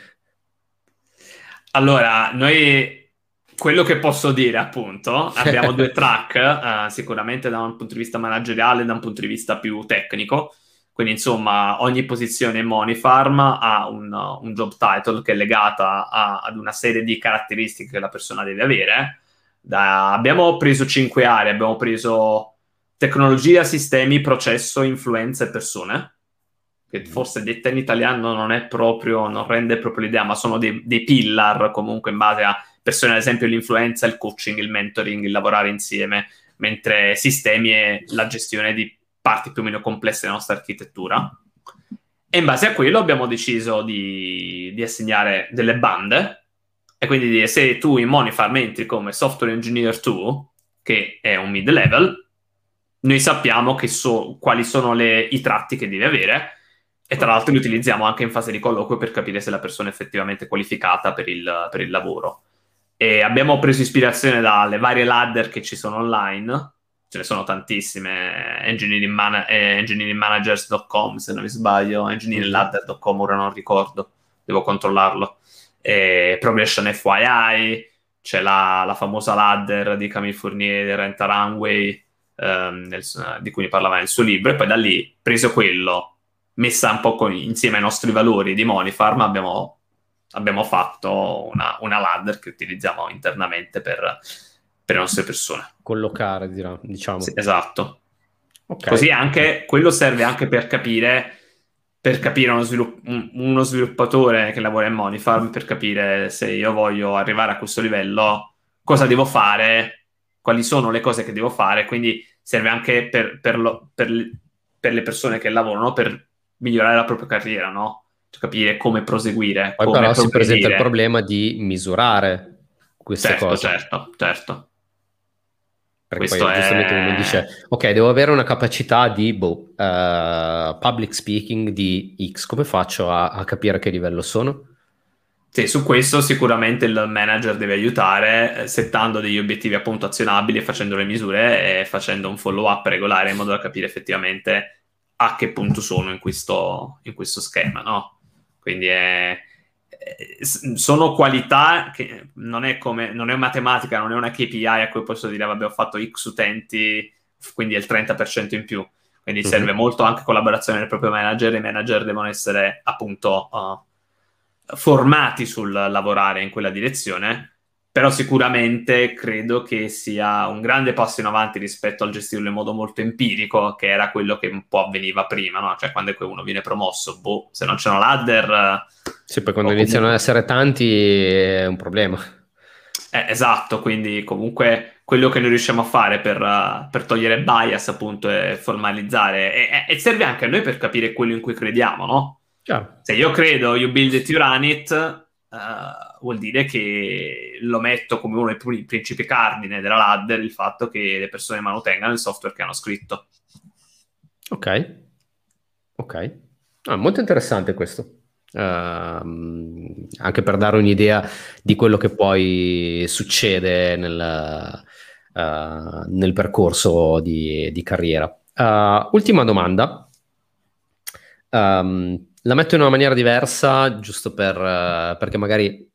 Allora, noi quello che posso dire, appunto, [laughs] abbiamo due track, uh, sicuramente da un punto di vista manageriale e da un punto di vista più tecnico. Quindi, insomma, ogni posizione in Monifarm ha un, un job title che è legata a, ad una serie di caratteristiche che la persona deve avere. Da, abbiamo preso cinque aree, abbiamo preso tecnologia, sistemi, processo, influenza e persone, che mm. forse detta in italiano non è proprio, non rende proprio l'idea, ma sono dei, dei pillar comunque in base a persone, ad esempio l'influenza, il coaching, il mentoring, il lavorare insieme, mentre sistemi è la gestione di parti più o meno complesse della nostra architettura. E in base a quello abbiamo deciso di, di assegnare delle bande. E quindi se tu in Monifarm entri come Software Engineer 2, che è un mid-level, noi sappiamo so, quali sono le, i tratti che devi avere e tra l'altro li utilizziamo anche in fase di colloquio per capire se la persona è effettivamente qualificata per il, per il lavoro. E abbiamo preso ispirazione dalle varie ladder che ci sono online, ce ne sono tantissime, engineeringman- eh, engineeringmanagers.com se non mi sbaglio, engineeringladder.com ora non ricordo, devo controllarlo, e Progression FYI, c'è la, la, famosa ladder di Camille Fournier di Renta Runway, ehm, nel, di cui parlava nel suo libro, e poi da lì, preso quello, messa un po' con, insieme ai nostri valori di Monifarm, abbiamo, abbiamo fatto una, una ladder che utilizziamo internamente per per le nostre persone. Collocare, diciamo. Sì, esatto. Okay. Così anche, quello serve anche per capire, per capire uno, svilupp- uno sviluppatore che lavora in Monifarm, per capire se io voglio arrivare a questo livello, cosa devo fare, quali sono le cose che devo fare, quindi serve anche per, per, lo, per, per le persone che lavorano per migliorare la propria carriera, no? Cioè capire come proseguire. Poi come però si presenta il problema di misurare queste certo, cose. Certo, certo. Perché Questo poi giustamente è... uno dice, ok, devo avere una capacità di boh, uh, public speaking di X, come faccio a, a capire a che livello sono? Sì, su questo sicuramente il manager deve aiutare eh, settando degli obiettivi appunto azionabili e facendo le misure e facendo un follow up regolare in modo da capire effettivamente a che punto sono in questo, in questo schema, no? Quindi è, sono qualità che non è come non è matematica, non è una KPI a cui posso dire vabbè ho fatto X utenti, quindi è il 30% in più. Quindi mm-hmm. serve molto anche collaborazione del proprio manager, i manager devono essere appunto uh, formati sul lavorare in quella direzione però sicuramente credo che sia un grande passo in avanti rispetto al gestirlo in modo molto empirico, che era quello che un po' avveniva prima, no? Cioè quando uno viene promosso, boh, se non c'è una ladder... Sì, poi quando iniziano comunque... ad essere tanti è un problema. Eh, esatto, quindi comunque quello che noi riusciamo a fare per, uh, per togliere bias appunto è formalizzare e, e, serve anche a noi per capire quello in cui crediamo, no? Chiaro. Se io credo you build it, you run it, uh, vuol dire che lo metto come uno dei principi cardine della ladder il fatto che le persone manutengano il software che hanno scritto. Ok, ok. Ah, molto interessante questo. Uh, anche per dare un'idea di quello che poi succede nel, uh, nel percorso di, di carriera. Uh, ultima domanda. Um, la metto in una maniera diversa, giusto per, perché magari...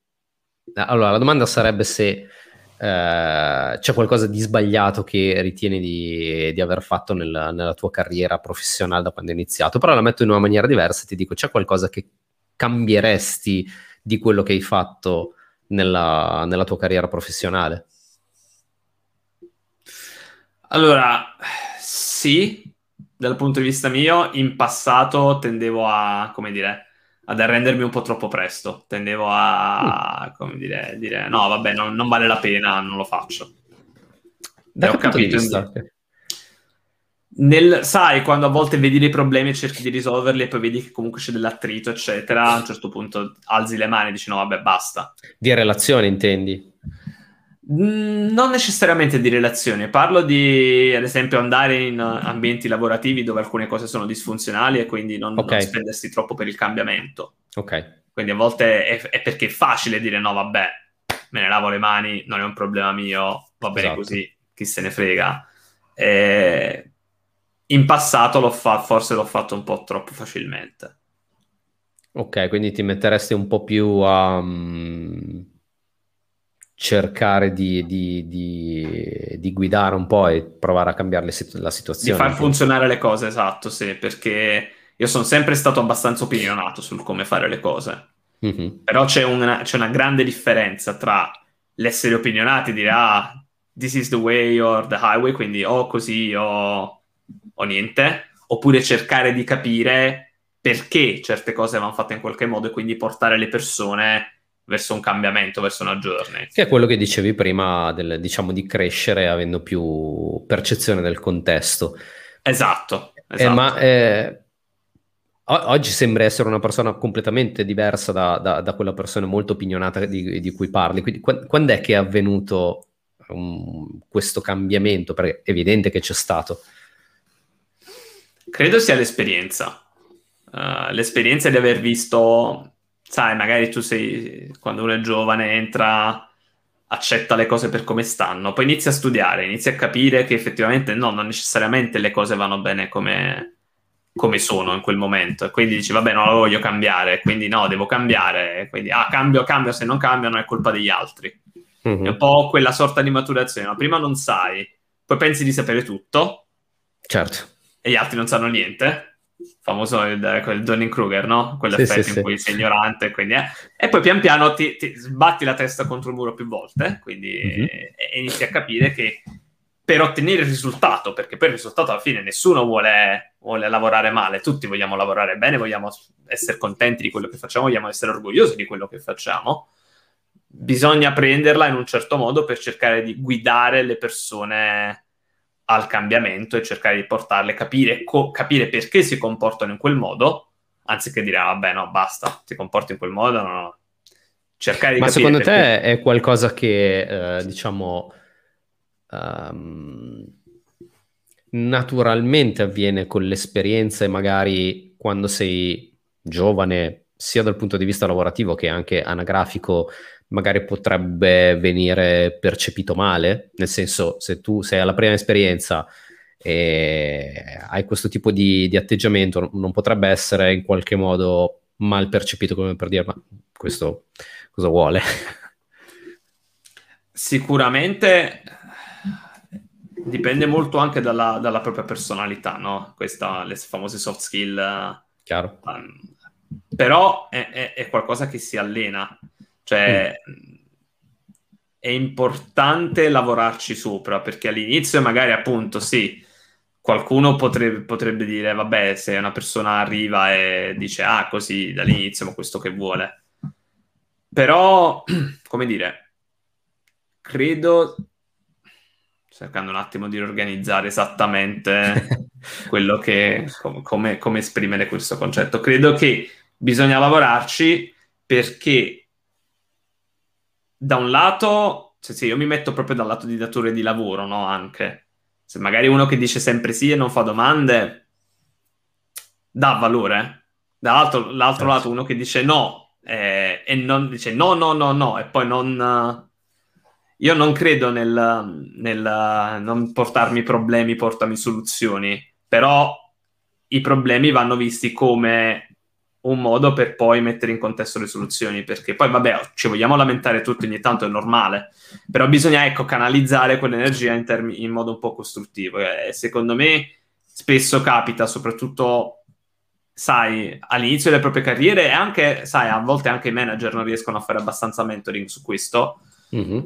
Allora, la domanda sarebbe se c'è qualcosa di sbagliato che ritieni di, di aver fatto nel, nella tua carriera professionale da quando hai iniziato, però la metto in una maniera diversa e ti dico, c'è qualcosa che cambieresti di quello che hai fatto nella, nella tua carriera professionale? Allora, sì, dal punto di vista mio, in passato tendevo a, come dire, ad arrendermi un po' troppo presto. Tendevo a, mm. come dire, dire no, vabbè, non, non, vale la pena, non lo faccio. Da che ho capito. Nel, sai, quando a volte vedi dei problemi e cerchi di risolverli e poi vedi che comunque c'è dell'attrito, eccetera, a un certo punto alzi le mani e dici no, vabbè, basta. Di relazione intendi? Mm, non necessariamente di relazione, parlo di, ad esempio, andare in ambienti lavorativi dove alcune cose sono disfunzionali e quindi non, okay. non spendersi troppo per il cambiamento. Ok. Quindi a volte è, è, perché è facile dire no, vabbè, me ne lavo le mani, non è un problema mio, va bene esatto. così, chi se ne frega. Eh, in passato l'ho fa- forse l'ho fatto un po' troppo facilmente. Ok, quindi ti metteresti un po' più a um, cercare di, di, di, di, guidare un po' e provare a cambiare sit- la situazione. Di far funzionare le cose, esatto, sì, perché io sono sempre stato abbastanza opinionato sul come fare le cose. Mm-hmm. Però c'è una, c'è una grande differenza tra l'essere opinionati e dire ah, this is the way or the highway, quindi o così o o niente, oppure cercare di capire perché certe cose vanno fatte in qualche modo e quindi portare le persone verso un cambiamento, verso una journey. Che è quello che dicevi prima, del, diciamo, di crescere avendo più percezione del contesto. Esatto. esatto. Eh, ma eh, oggi sembra essere una persona completamente diversa da, da, da quella persona molto opinionata di, di cui parli. Quindi, quando è che è avvenuto um, questo cambiamento? Perché è evidente che c'è stato. Credo sia l'esperienza. Uh, l'esperienza di aver visto, sai, magari tu sei, quando uno è giovane, entra, accetta le cose per come stanno, poi inizia a studiare, inizia a capire che effettivamente no, non necessariamente le cose vanno bene come, come sono in quel momento. E quindi dici, vabbè, non la voglio cambiare, quindi no, devo cambiare. Quindi, ah, cambio, cambio, se non cambio non è colpa degli altri. Mm-hmm. È un po' quella sorta di maturazione. No? Prima non sai, poi pensi di sapere tutto. Certo e gli altri non sanno niente. Famoso il, il Dunning-Kruger, no? Quell'effetto sì, sì, in cui sei ignorante, quindi, eh. e poi pian piano ti, ti, sbatti la testa contro il muro più volte, quindi mm-hmm. e, e inizi a capire che per ottenere il risultato, perché poi il risultato alla fine nessuno vuole, vuole, lavorare male, tutti vogliamo lavorare bene, vogliamo essere contenti di quello che facciamo, vogliamo essere orgogliosi di quello che facciamo, bisogna prenderla in un certo modo per cercare di guidare le persone al cambiamento e cercare di portarle, capire, co- capire perché si comportano in quel modo, anziché dire, ah, vabbè, no, basta, ti comporti in quel modo, no, no. Cercare di Ma secondo perché... te è qualcosa che, eh, diciamo, um, naturalmente avviene con l'esperienza e magari quando sei giovane, sia dal punto di vista lavorativo che anche anagrafico, magari potrebbe venire percepito male, nel senso se tu sei alla prima esperienza e hai questo tipo di, di atteggiamento, non potrebbe essere in qualche modo mal percepito come per dire ma questo cosa vuole? Sicuramente dipende molto anche dalla, dalla propria personalità, no? Questa, le famose soft skill. Chiaro. Um, però è, è, è, qualcosa che si allena. Cioè, mm. è importante lavorarci sopra perché all'inizio magari appunto sì, qualcuno potrebbe, potrebbe dire, vabbè, se una persona arriva e dice, ah, così dall'inizio, ma questo che vuole. Però, [clears throat] come dire, credo, cercando un attimo di organizzare esattamente [laughs] quello che, com- come, come esprimere questo concetto, credo che bisogna lavorarci perché da un lato, cioè sì, io mi metto proprio dal lato di datore di lavoro, no? Anche se magari uno che dice sempre sì e non fa domande dà valore, dall'altro l'altro certo. lato uno che dice no eh, e non dice no, no, no, no, e poi non. Io non credo nel, nel non portarmi problemi, portami soluzioni, però i problemi vanno visti come un modo per poi mettere in contesto le soluzioni, perché poi vabbè, ci vogliamo lamentare tutti ogni tanto, è normale, però bisogna ecco canalizzare quell'energia in, termi- in modo un po' costruttivo e secondo me spesso capita, soprattutto sai, all'inizio delle proprie carriere e anche, sai, a volte anche i manager non riescono a fare abbastanza mentoring su questo. Mm-hmm.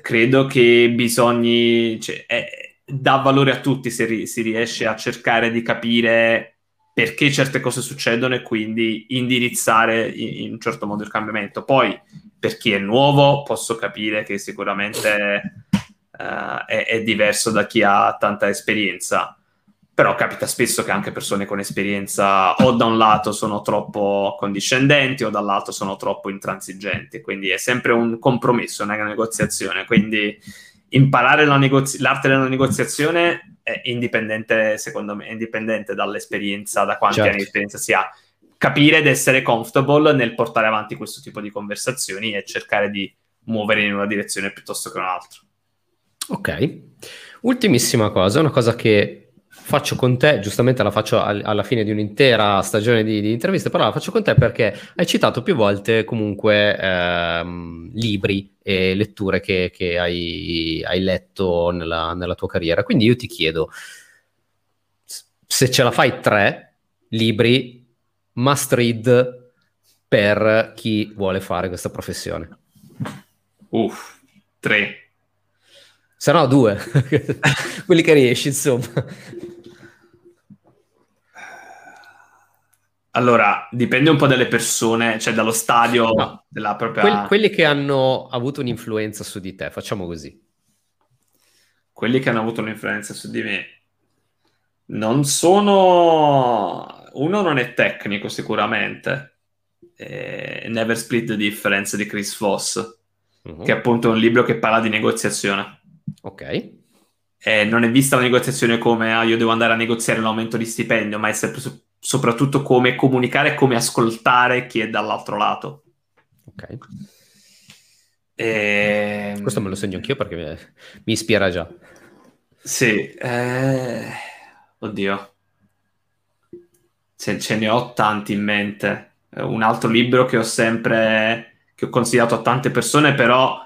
Credo che bisogni, cioè, eh, dà valore a tutti se ri- si riesce a cercare di capire perché certe cose succedono e quindi indirizzare in, in un certo modo il cambiamento. Poi, per chi è nuovo, posso capire che sicuramente uh, è, è, diverso da chi ha tanta esperienza. Però capita spesso che anche persone con esperienza o da un lato sono troppo condiscendenti o dall'altro sono troppo intransigenti. Quindi è sempre un compromesso, una negoziazione. Quindi imparare la negozi- l'arte della negoziazione è indipendente, secondo me, indipendente dall'esperienza, da quanti certo. anni di esperienza si ha. Capire ed essere comfortable nel portare avanti questo tipo di conversazioni e cercare di muovere in una direzione piuttosto che un'altra. Ok. Ultimissima cosa, una cosa che faccio con te, giustamente la faccio al, alla fine di un'intera stagione di, di, interviste, però la faccio con te perché hai citato più volte comunque ehm, libri e letture che, che hai, hai, letto nella, nella, tua carriera. Quindi io ti chiedo, se ce la fai tre libri must read per chi vuole fare questa professione. Uff, tre. Se no due, [laughs] quelli che riesci insomma. Allora, dipende un po' dalle persone, cioè dallo stadio no. della propria... Que- quelli che hanno avuto un'influenza su di te, facciamo così. Quelli che hanno avuto un'influenza su di me non sono... Uno non è tecnico sicuramente, eh, Never Split the Difference di Chris Voss, uh-huh. che è appunto un libro che parla di negoziazione. Ok. Eh, non è vista la negoziazione come ah, io devo andare a negoziare l'aumento di stipendio, ma è sempre su soprattutto come comunicare e come ascoltare chi è dall'altro lato. Ok. E... Ehm, Questo me lo segno anch'io perché mi, mi ispira già. Sì, eh... oddio. Ce, ce, ne ho tanti in mente. Un altro libro che ho sempre che ho consigliato a tante persone, però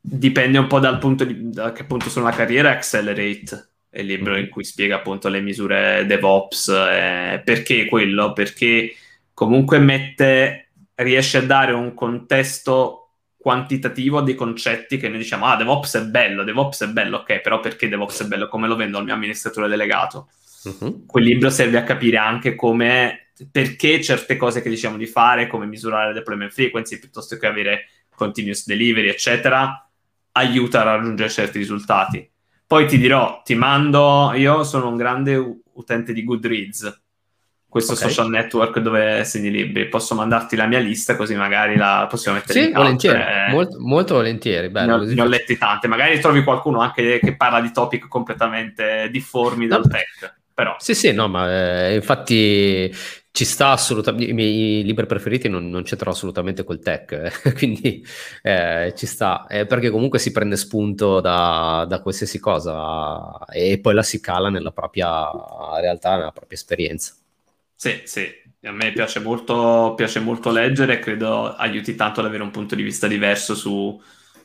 dipende un po' dal punto di da che punto sono la carriera, Accelerate il libro in cui spiega appunto le misure DevOps. Eh, perché quello? Perché comunque mette, riesce a dare un contesto quantitativo dei concetti che noi diciamo, ah, DevOps è bello, DevOps è bello, ok, però perché DevOps è bello? Come lo vendo al mio amministratore delegato? Uh-huh. Quel libro serve a capire anche come, perché certe cose che diciamo di fare, come misurare deployment frequency, piuttosto che avere continuous delivery, eccetera, aiuta a raggiungere certi risultati. Poi ti dirò, ti mando, io sono un grande utente di Goodreads, questo okay. social network dove segni libri. Posso mandarti la mia lista così magari la possiamo mettere sì, in volentieri, eh, molto, molto, volentieri. Bello, ne, ho, ne ho letti tante, magari trovi qualcuno anche che parla di topic completamente difformi dal no. tech. Però. Sì, sì, no, ma eh, infatti ci sta assolutamente, i miei libri preferiti non, non c'entrano assolutamente col tech, eh, [laughs] quindi eh, ci sta, eh, perché comunque si prende spunto da, da, qualsiasi cosa e poi la si cala nella propria realtà, nella propria esperienza. Sì, sì, a me piace molto, piace molto leggere e credo aiuti tanto ad avere un punto di vista diverso su,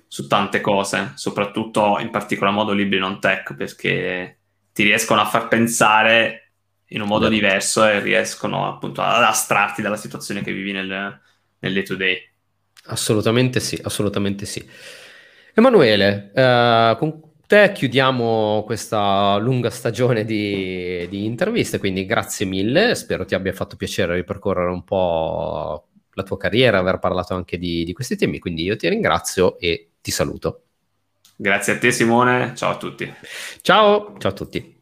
su tante cose, soprattutto in particolar modo libri non tech, perché ti riescono a far pensare in un modo Beh. diverso e riescono appunto ad astrarti dalla situazione che vivi nel, nel day to day. Assolutamente sì, assolutamente sì. Emanuele, eh, con te chiudiamo questa lunga stagione di, di, interviste, quindi grazie mille, spero ti abbia fatto piacere ripercorrere un po' la tua carriera, aver parlato anche di, di questi temi, quindi io ti ringrazio e ti saluto. Grazie a te Simone, ciao a tutti. Ciao, ciao a tutti.